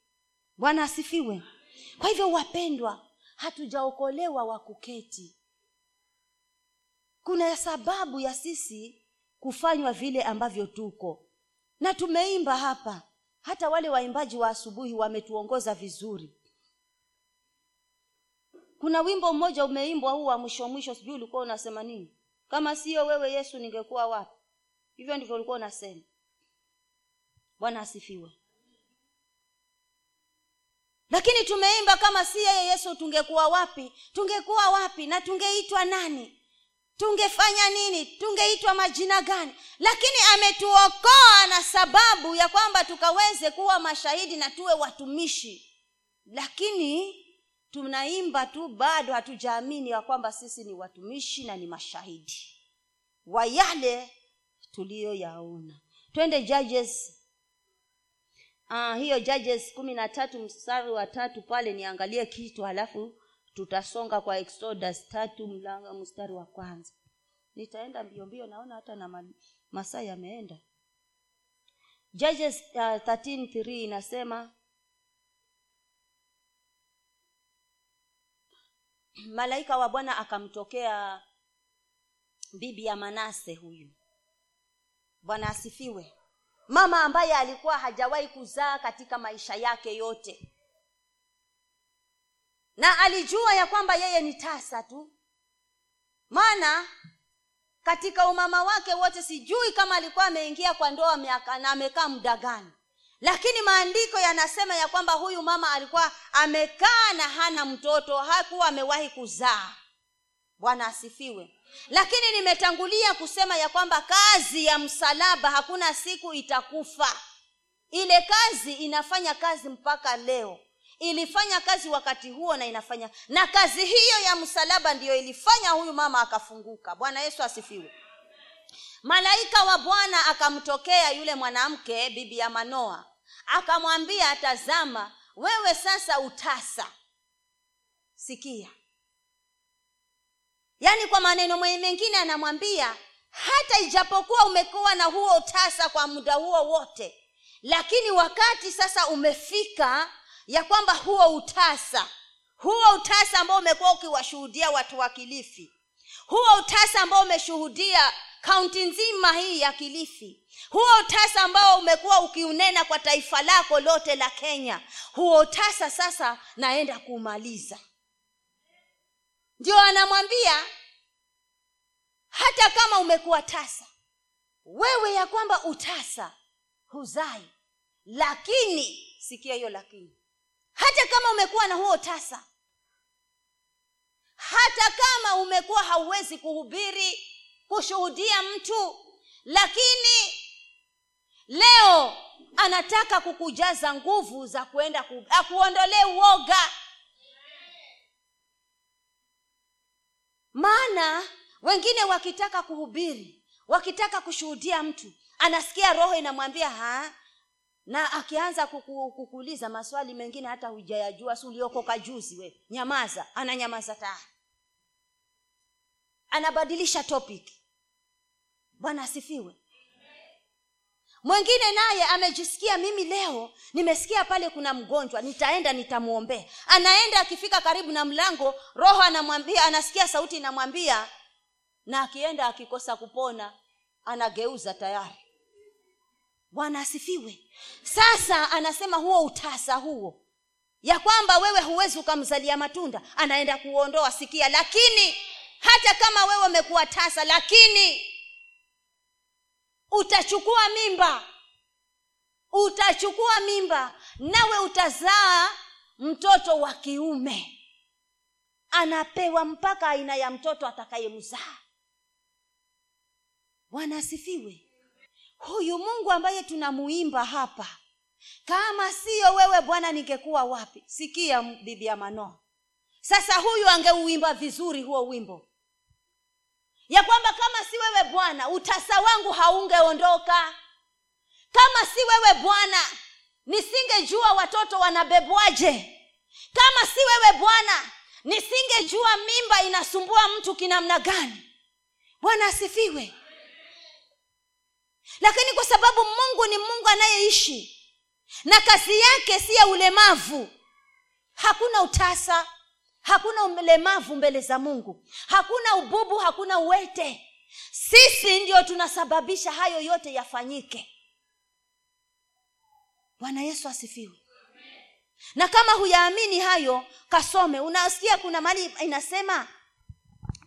Bwana asifiwe. Kwa hivyo wapendwa hatujaokolewa wa kuketi. Kuna sababu ya sisi kufanywa vile ambavyo tuko. Na tumeimba hapa hata wale waimbaji wa asubuhi wametuongoza vizuri. Kuna wimbo mmoja umeimbwa huu wa mwisho mwisho sijui ulikuwa unasema nini. Kama siyo wewe yesu ningekuwa wapi? Hivyo ndivyo ulikuwa unasema. Bwana asifiwe. Lakini tumeimba kama si yeye yesu tungekuwa wapi? Tungekuwa wapi? Na tungeitwa nani tungefanya nini? Tungeitwa majina gani? Lakini ametuokoa na sababu ya kwamba tukaweze kuwa mashahidi na tuwe watumishi. Lakini tunaimba tu bado hatujaamini ya kwamba sisi ni watumishi na ni mashahidi wa yale tuliyoyaona. Twende judges. Uh, hiyo judges kumi na tatu mstari wa tatu pale niangalie kitu halafu tutasonga kwa exodus tatu mlanga mstari wa kwanza. Nitaenda mbio mbio naona hata na masaa yameenda. Judges uh, 13:3 inasema malaika wa bwana akamtokea bibi ya manase huyu. Bwana asifiwe. Mama ambaye alikuwa hajawahi kuzaa katika maisha yake yote na alijua ya kwamba yeye ni tasa tu. Maana katika umama wake wote sijui kama alikuwa ameingia kwa ndoa miaka na amekaa muda gani. Lakini maandiko yanasema ya kwamba huyu mama alikuwa amekaa na hana mtoto hakuwa amewahi kuzaa. Bwana asifiwe. Lakini nimetangulia kusema ya kwamba kazi ya msalaba hakuna siku itakufa. Ile kazi inafanya kazi mpaka leo ilifanya kazi wakati huo na inafanya na kazi hiyo ya msalaba ndiyo ilifanya huyu mama akafunguka. Bwana yesu asifiwe. Malaika wa bwana akamtokea yule mwanamke bibi ya manoa. Akamwambia tazama wewe sasa utasa. Sikia. Yaani kwa maneno mengine anamwambia hata ijapokuwa umekuwa na huo utasa kwa muda huo wote lakini wakati sasa umefika ya kwamba huo utasa huo utasa ambao umekuwa ukiwashuhudia watu wa kilifi huo utasa ambao umeshuhudia kaunti nzima hii ya kilifi huo utasa ambao umekuwa ukiunena kwa taifa lako lote la kenya huo utasa sasa naenda kuumaliza ndio anamwambia hata kama umekuwa tasa wewe ya kwamba utasa huzai lakini sikia hiyo lakini hata kama umekuwa na huo tasa hata kama umekuwa hauwezi kuhubiri kushuhudia mtu lakini leo anataka kukujaza nguvu za kuenda ku, akuondolee uoga. Maana wengine wakitaka kuhubiri wakitaka kushuhudia mtu anasikia roho inamwambia ha na akianza kuku, kukuuliza maswali mengine hata hujayajua si uliokoka juzi we nyamaza ananyamaza tayari anabadilisha topic. Bwana asifiwe. Mwingine naye amejisikia mimi leo nimesikia pale kuna mgonjwa nitaenda nitamwombea anaenda akifika karibu na mlango roho anamwambia anasikia sauti inamwambia na akienda akikosa kupona anageuza tayari bwana asifiwe sasa anasema huo utasa huo. Ya kwamba wewe huwezi ukamzalia matunda anaenda kuondoa sikia. Lakini hata kama wewe umekuwa tasa lakini utachukua mimba. Utachukua mimba. Nawe utazaa mtoto wa kiume. Anapewa mpaka aina ya mtoto atakayemzaa. Bwana asifiwe huyu mungu ambaye tunamuimba hapa kama siyo wewe bwana ningekuwa wapi? Sikia bibi ya manoa sasa huyu angeuimba vizuri huo wimbo. Ya kwamba kama si wewe bwana utasa wangu haungeondoka. Kama si wewe bwana nisingejua watoto wanabebwaje. Kama si wewe bwana nisingejua mimba inasumbua mtu kinamna gani. Bwana asifiwe lakini kwa sababu mungu ni mungu anayeishi na kazi yake si ya ulemavu hakuna utasa hakuna ulemavu mbele za mungu hakuna ububu hakuna uwete. Sisi ndio tunasababisha hayo yote yafanyike. Bwana yesu asifiwe. Na kama huyaamini hayo kasome. Unasikia kuna mali inasema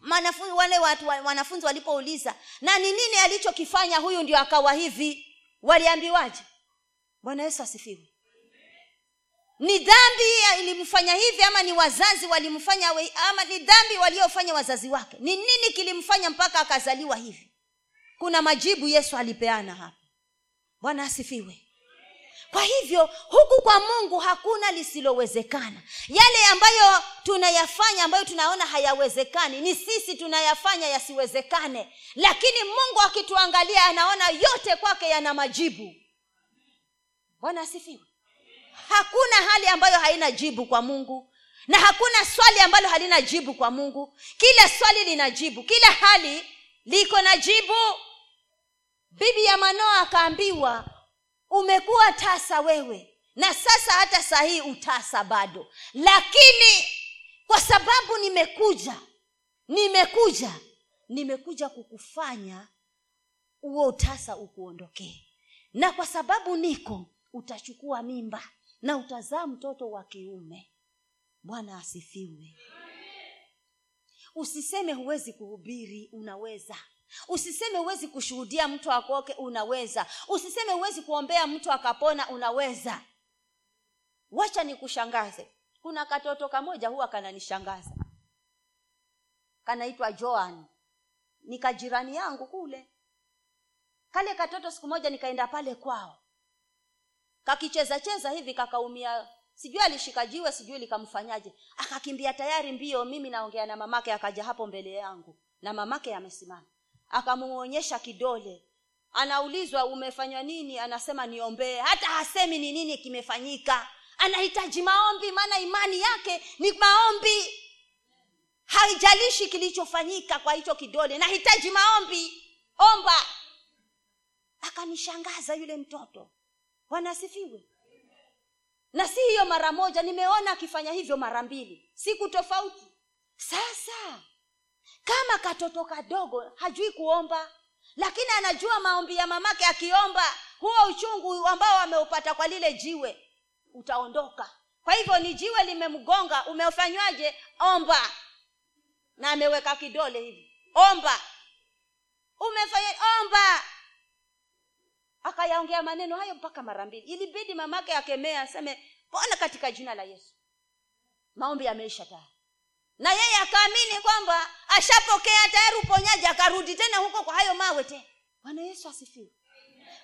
manafunzi wale watu wanafunzi walipouliza na ni nini alichokifanya huyu ndio akawa hivi? Waliambiwaje? Bwana yesu asifiwe. Ni dhambi ilimfanya hivi ama ni wazazi walimfanya ama ni dhambi waliofanya wazazi wake? Ni nini kilimfanya mpaka akazaliwa hivi? Kuna majibu yesu alipeana hapa bwana asifiwe kwa hivyo huku kwa mungu hakuna lisilowezekana. Yale ambayo tunayafanya ambayo tunaona hayawezekani ni sisi tunayafanya yasiwezekane. Lakini mungu akituangalia anaona yote kwake yana majibu. Bwana asifiwe. Hakuna hali ambayo haina jibu kwa mungu na hakuna swali ambalo halina jibu kwa mungu. Kila swali lina jibu. Kila hali liko na jibu. Bibi ya manoa akaambiwa umekuwa tasa wewe na sasa hata saa hii utasa bado. Lakini kwa sababu nimekuja nimekuja nimekuja kukufanya huo utasa ukuondokee. Na kwa sababu niko utachukua mimba na utazaa mtoto wa kiume. Bwana asifiwe. Usiseme huwezi kuhubiri unaweza usiseme huwezi kushuhudia mtu akoke unaweza. Usiseme huwezi kuombea mtu akapona unaweza. Wacha nikushangaze. Kuna katoto kamoja huwa kananishangaza. Kanaitwa joan. Ni kajirani yangu kule. Kale katoto siku moja nikaenda pale kwao. Kakicheza cheza hivi kakaumia. Sijui alishika jiwe sijui likamfanyaje. Akakimbia tayari mbio mimi naongea na mamake akaja hapo mbele yangu. Na mamake amesimama akamuonyesha kidole. Anaulizwa umefanywa nini? Anasema niombee. Hata hasemi ni nini kimefanyika. Anahitaji maombi maana imani yake ni maombi. Haijalishi kilichofanyika kwa hicho kidole nahitaji maombi. Omba. Akanishangaza yule mtoto. Wanasifiwe na si hiyo mara moja nimeona akifanya hivyo mara mbili. Siku tofauti. Sasa kama katoto kadogo hajui kuomba. Lakini anajua maombi ya mamake akiomba huo uchungu ambao ameupata kwa lile jiwe utaondoka. Kwa hivyo ni jiwe limemgonga umefanywaje omba. Na ameweka kidole hivi. Omba. Umefanya omba. Akayaongea maneno hayo mpaka mara mbili. Ilibidi mamake akemea aseme pona katika jina la yesu maombi yameisha tayari na yeye akaamini kwamba ashapokea tayari uponyaji akarudi tena huko kwa hayo mawe tena. Bwana yesu asifiwe.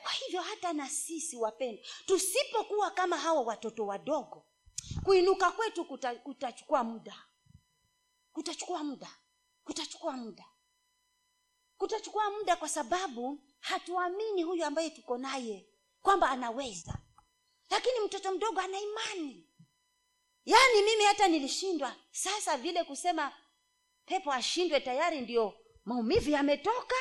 Kwa hivyo hata na sisi wapendwa tusipokuwa kama hawa watoto wadogo kuinuka kwetu kuta, kutachukua muda. Kutachukua muda. Kutachukua muda. Kutachukua muda kwa sababu hatuamini huyu ambaye tuko naye kwamba anaweza. Lakini mtoto mdogo ana imani yaani mimi hata nilishindwa. Sasa vile kusema pepo ashindwe tayari ndio maumivu yametoka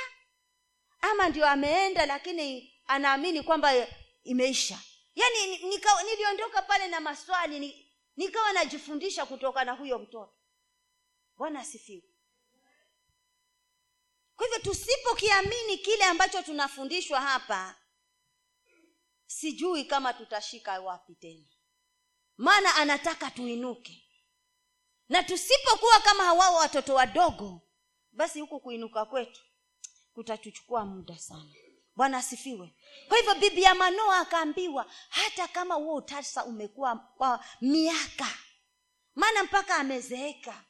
ama ndio ameenda lakini anaamini kwamba imeisha. Yaani niliondoka pale na maswali ni, nikawa najifundisha kutoka na huyo mtoto. Bwana asifiwe. Kwa hivyo tusipokiamini kile ambacho tunafundishwa hapa sijui kama tutashika wapi tena maana anataka tuinuke. Na tusipokuwa kama hawao watoto wadogo basi huku kuinuka kwetu kutatuchukua muda sana. Bwana asifiwe. Kwa hivyo bibi ya manoa akaambiwa hata kama huo utasa umekuwa kwa miaka maana mpaka amezeeka.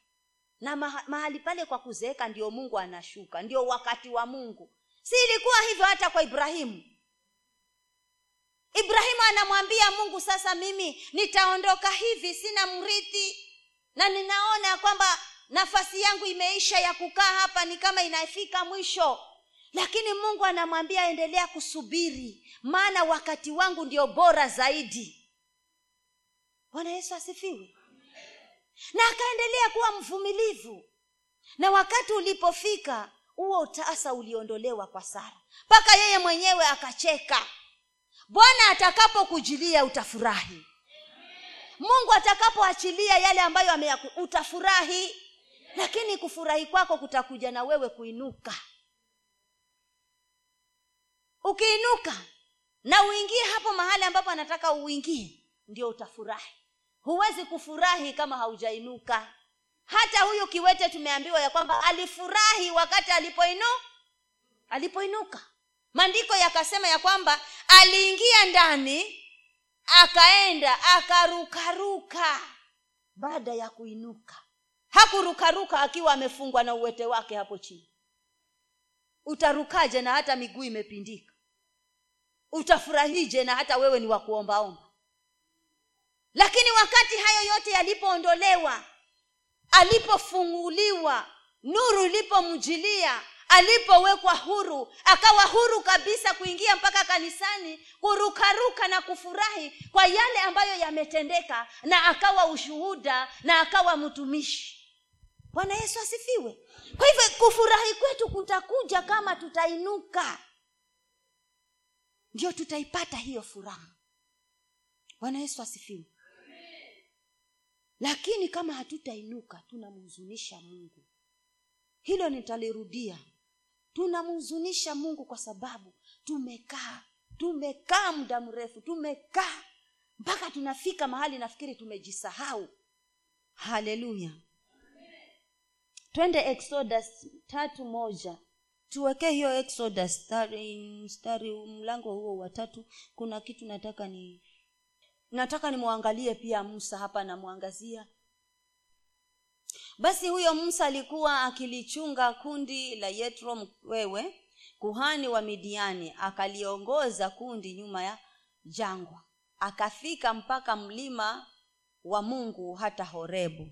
Na mahali pale kwa kuzeeka ndio mungu anashuka ndio wakati wa mungu. Si ilikuwa hivyo hata kwa ibrahimu ibrahimu anamwambia mungu sasa mimi nitaondoka hivi sina mrithi. Na ninaona kwamba nafasi yangu imeisha ya kukaa hapa ni kama inafika mwisho. Lakini mungu anamwambia endelea kusubiri maana wakati wangu ndio bora zaidi. Bwana yesu asifiwe. Na akaendelea kuwa mvumilivu. Na wakati ulipofika huo utasa uliondolewa kwa sara. Mpaka yeye mwenyewe akacheka bwana atakapokujilia utafurahi. Mungu atakapoachilia yale ambayo ameyaku utafurahi. Lakini kufurahi kwako kutakuja na wewe kuinuka. Ukiinuka na uingie hapo mahali ambapo anataka uingie ndio utafurahi. Huwezi kufurahi kama haujainuka. Hata huyu kiwete tumeambiwa ya kwamba alifurahi wakati alipoinu alipoinuka maandiko yakasema ya kwamba aliingia ndani akaenda akarukaruka. Baada ya kuinuka hakurukaruka akiwa amefungwa na uwete wake hapo chini. Utarukaje na hata miguu imepindika? Utafurahije na hata wewe ni wa kuombaomba? Lakini wakati hayo yote yalipoondolewa alipofunguliwa nuru ilipomjilia alipowekwa huru akawa huru kabisa kuingia mpaka kanisani kurukaruka na kufurahi kwa yale ambayo yametendeka na akawa ushuhuda na akawa mtumishi. Bwana yesu asifiwe. Kwa hivyo kufurahi kwetu kutakuja kama tutainuka. Ndio tutaipata hiyo furaha. Bwana yesu asifiwe. Lakini kama hatutainuka tunamhuzunisha mungu. Hilo nitalirudia tunamhuzunisha mungu kwa sababu tumekaa tumekaa muda mrefu tumekaa. Mpaka tunafika mahali nafikiri tumejisahau. Haleluya. Twende exodus tatu moja. Tuwekee hiyo exodus stari, mstari mlango huo wa tatu. Kuna kitu nataka ni nataka nimwangalie pia musa hapa namwangazia basi huyo musa alikuwa akilichunga kundi la yetro mkwewe kuhani wa midiani akaliongoza kundi nyuma ya jangwa. Akafika mpaka mlima wa mungu hata horebu.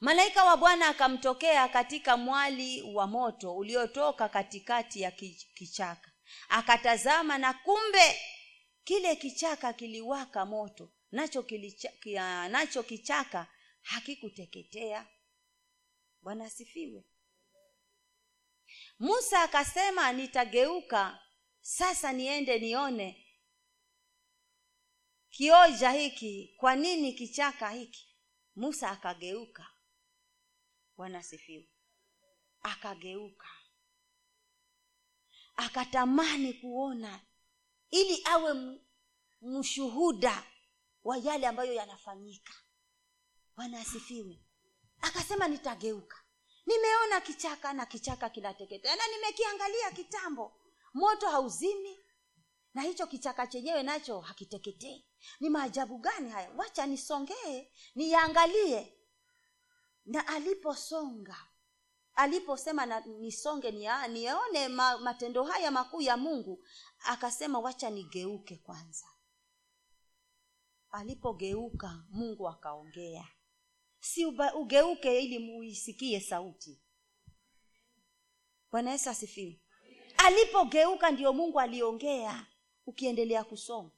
Malaika wa bwana akamtokea katika mwali wa moto uliotoka katikati ya kichaka. Akatazama na kumbe kile kichaka kiliwaka moto. Nacho, kilicha, nacho kichaka hakikuteketea bwana asifiwe. Musa akasema nitageuka sasa niende nione kioja hiki kwa nini kichaka hiki? Musa akageuka. Bwana asifiwe. Akageuka. Akatamani kuona ili awe mshuhuda wa yale ambayo yanafanyika. Bwana asifiwe akasema nitageuka. Nimeona kichaka na kichaka kinateketea na nimekiangalia kitambo. Moto hauzimi na hicho kichaka chenyewe nacho hakiteketei. Ni maajabu gani haya? Wacha nisongee niangalie. Na aliposonga aliposema na nisonge nia, nione ma, matendo haya makuu ya mungu akasema wacha nigeuke kwanza. Alipogeuka mungu akaongea si uba, ugeuke ili muisikie sauti. Bwana yesu asifiwe. Alipogeuka ndio mungu aliongea ukiendelea kusoma.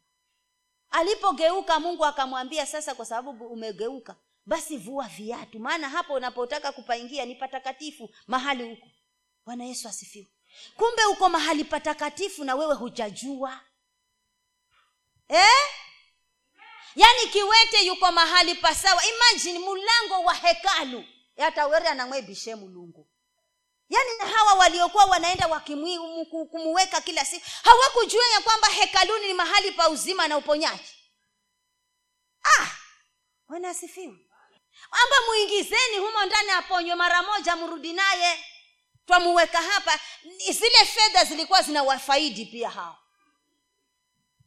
Alipogeuka mungu akamwambia sasa kwa sababu umegeuka basi vua viatu maana hapo unapotaka kupaingia ni patakatifu mahali huko bwana yesu asifiwe. Kumbe uko mahali patakatifu na wewe hujajua. Eh? Yaani kiwete yuko mahali pasawa imagine mlango wa hekalu. Yatawere anamwebishe mulungu yaani hawa waliokuwa wanaenda wakimweka kila siku hawakujua ya kwamba hekaluni ni mahali pa uzima na uponyaji. Ah! Wanasifiwa amba muingizeni humo ndani aponywe mara moja mrudi naye. Twamuweka hapa. Zile fedha zilikuwa zinawafaidi pia hao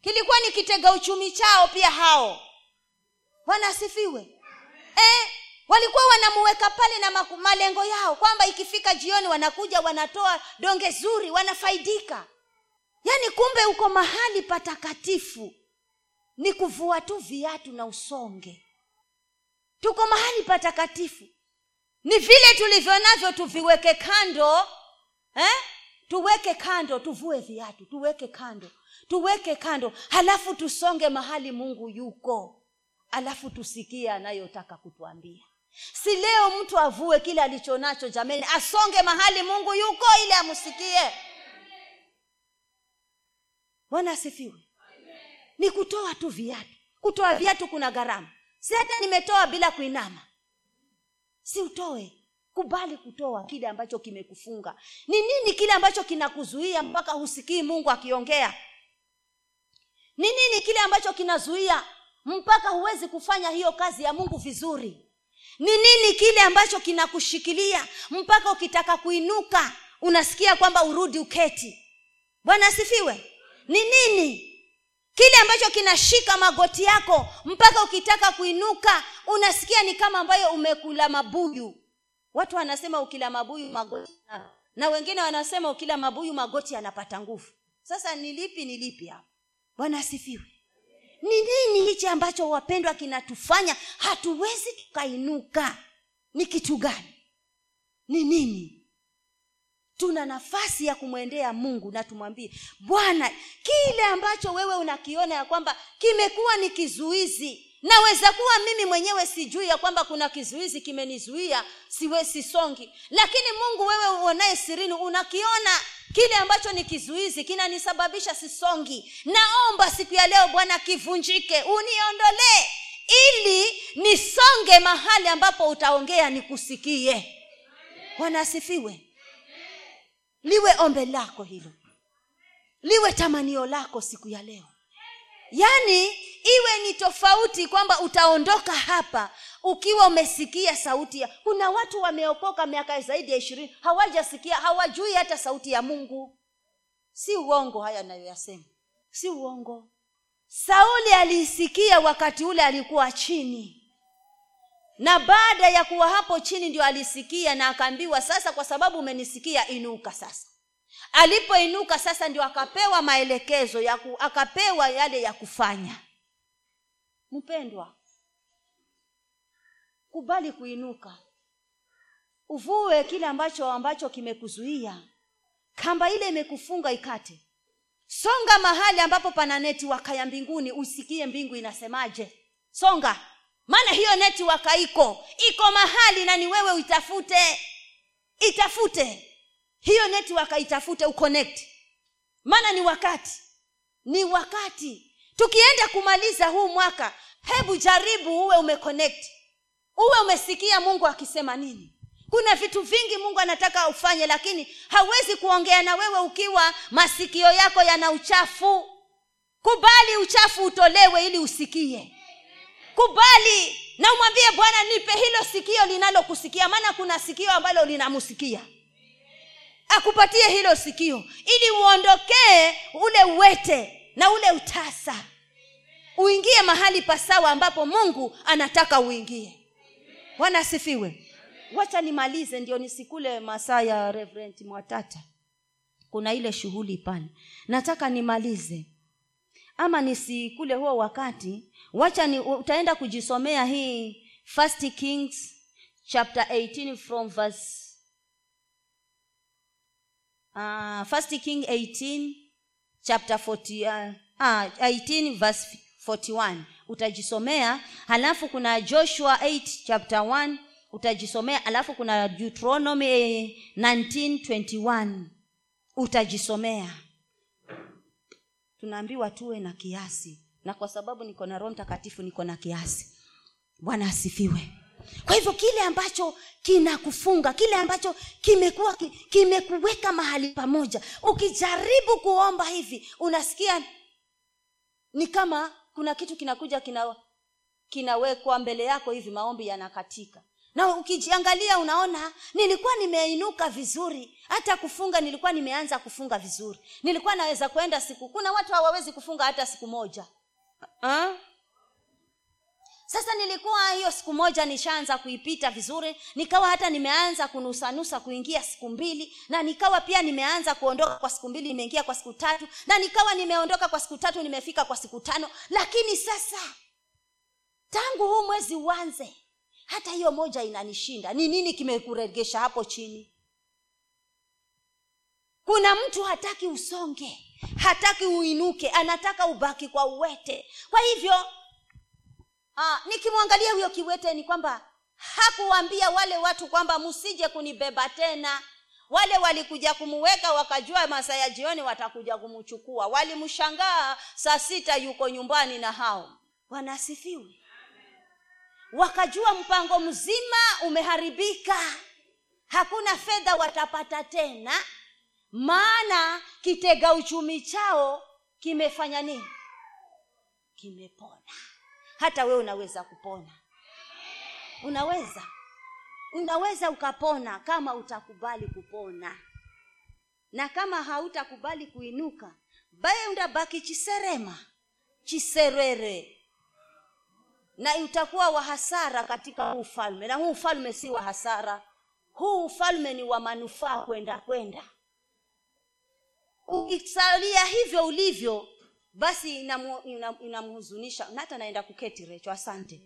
kilikuwa ni kitega uchumi chao pia hao. Bwana asifiwe. Eh, walikuwa wanamuweka pale na malengo yao kwamba ikifika jioni wanakuja wanatoa donge zuri wanafaidika. Yaani kumbe uko mahali patakatifu. Ni kuvua tu viatu na usonge. Tuko mahali patakatifu. Ni vile tulivyo navyo tuviweke kando eh? tuweke kando tuvue viatu tuweke kando tuweke kando halafu tusonge mahali mungu yuko. Alafu tusikie anayotaka kutuambia. Si leo mtu avue kile alicho nacho jamani asonge mahali mungu yuko ili amsikie bwana asifiwe. Ni kutoa tu viatu. Kutoa viatu kuna gharama. Si hata nimetoa bila kuinama. Si utoe. Kubali kutoa kile ambacho kimekufunga. Ni nini kile ambacho kinakuzuia mpaka husikii mungu akiongea ni nini kile ambacho kinazuia mpaka huwezi kufanya hiyo kazi ya mungu vizuri? Ni nini kile ambacho kinakushikilia mpaka ukitaka kuinuka unasikia kwamba urudi uketi? Bwana asifiwe. Ni nini kile ambacho kinashika magoti yako mpaka ukitaka kuinuka unasikia ni kama ambayo umekula mabuyu? Watu wanasema ukila mabuyu magoti. Na wengine wanasema ukila mabuyu magoti yanapata nguvu. Sasa ni lipi ni lipi hapo bwana asifiwe. Ni nini hichi ambacho wapendwa kinatufanya? Hatuwezi tukainuka ni kitu gani? Ni nini? Tuna nafasi ya kumwendea mungu na tumwambie bwana kile ambacho wewe unakiona ya kwamba kimekuwa ni kizuizi naweza kuwa mimi mwenyewe sijui ya kwamba kuna kizuizi kimenizuia siwe sisongi. Lakini mungu wewe uonaye sirini unakiona kile ambacho ni kizuizi kinanisababisha sisongi. Naomba siku ya leo bwana kivunjike uniondolee ili nisonge mahali ambapo utaongea nikusikie. Bwana asifiwe. Liwe ombe lako hilo. Liwe tamanio lako siku ya leo. Yaani iwe ni tofauti kwamba utaondoka hapa ukiwa umesikia sauti ya kuna watu wameokoka miaka zaidi ya ishirini hawajasikia hawajui hata sauti ya mungu. Si uongo haya anayoyasema. Si uongo. Sauli aliisikia wakati ule alikuwa chini. Na baada ya kuwa hapo chini ndio alisikia na akaambiwa sasa kwa sababu umenisikia inuka sasa. Alipoinuka sasa ndio akapewa maelekezo ya ku, akapewa yale ya kufanya. Mpendwa kubali kuinuka. Uvue kile ambacho ambacho kimekuzuia. Kamba ile imekufunga ikate. Songa mahali ambapo pana netiwaka ya mbinguni usikie mbingu inasemaje. Songa. Maana hiyo netiwaka iko iko mahali na ni wewe uitafute. Itafute. Hiyo netiwaka itafute uconnect. Maana ni wakati. Ni wakati. Tukienda kumaliza huu mwaka hebu jaribu uwe umeconnect uwe umesikia mungu akisema nini? Kuna vitu vingi mungu anataka ufanye lakini hawezi kuongea na wewe ukiwa masikio yako yana uchafu. Kubali uchafu utolewe ili usikie. Kubali na umwambie bwana nipe hilo sikio linalokusikia maana kuna sikio ambalo linamsikia akupatie hilo sikio ili uondokee ule uwete na ule utasa. Uingie mahali pasawa ambapo mungu anataka uingie bwana asifiwe. Wacha nimalize ndio nisikule masaa ya reverend mwatata. Kuna ile shughuli pale. Nataka nimalize. Ama nisikule huo wakati wacha ni utaenda kujisomea hii first kings chapter 18 from verse uh, first king 18 chapter 40 uh, uh, 18 verse 41 utajisomea halafu kuna joshua 8 chapter 1 utajisomea alafu kuna deuteronomy 1921 utajisomea. Tunaambiwa tuwe na kiasi. Na kwa sababu niko na roho mtakatifu niko na kiasi. Bwana asifiwe. Kwa hivyo kile ambacho kinakufunga kile ambacho kimekuwa kimekuweka mahali pamoja ukijaribu kuomba hivi unasikia ni kama kuna kitu kinakuja kina kinawekwa mbele yako hivi maombi yanakatika. Na ukijiangalia unaona nilikuwa nimeinuka vizuri. Hata kufunga nilikuwa nimeanza kufunga vizuri. Nilikuwa naweza kwenda siku kuna watu hawawezi kufunga hata siku moja. Ha? Sasa nilikuwa hiyo siku moja nishaanza kuipita vizuri nikawa hata nimeanza kunusanusa kuingia siku mbili na nikawa pia nimeanza kuondoka kwa siku mbili nimeingia kwa siku tatu na nikawa nimeondoka kwa siku tatu nimefika kwa siku tano. Lakini sasa tangu huu mwezi uanze hata hiyo moja inanishinda. Ni nini kimekuregesha hapo chini? Kuna mtu hataki usonge hataki uinuke anataka ubaki kwa uwete. Kwa hivyo aa, nikimwangalia huyo kiwete ni kwamba hakuwaambia wale watu kwamba msije kunibeba tena. Wale walikuja kumuweka wakajua masaa ya jioni watakuja kumchukua walimshangaa saa sita yuko nyumbani na hao. Wanasifiwe wakajua mpango mzima umeharibika. Hakuna fedha watapata tena. Maana kitega uchumi chao kimefanya nini? Kimepona hata wewe unaweza kupona. Unaweza. Unaweza ukapona kama utakubali kupona. Na kama hautakubali kuinuka baye undabaki chiserema. Chiserere. Na utakuwa wa hasara katika huu ufalme. Na huu ufalme si wa hasara. Huu ufalme ni wa manufaa kwenda kwenda. Ukisalia hivyo ulivyo basi inamhuzunisha ina, ina na hata naenda kuketi recho asante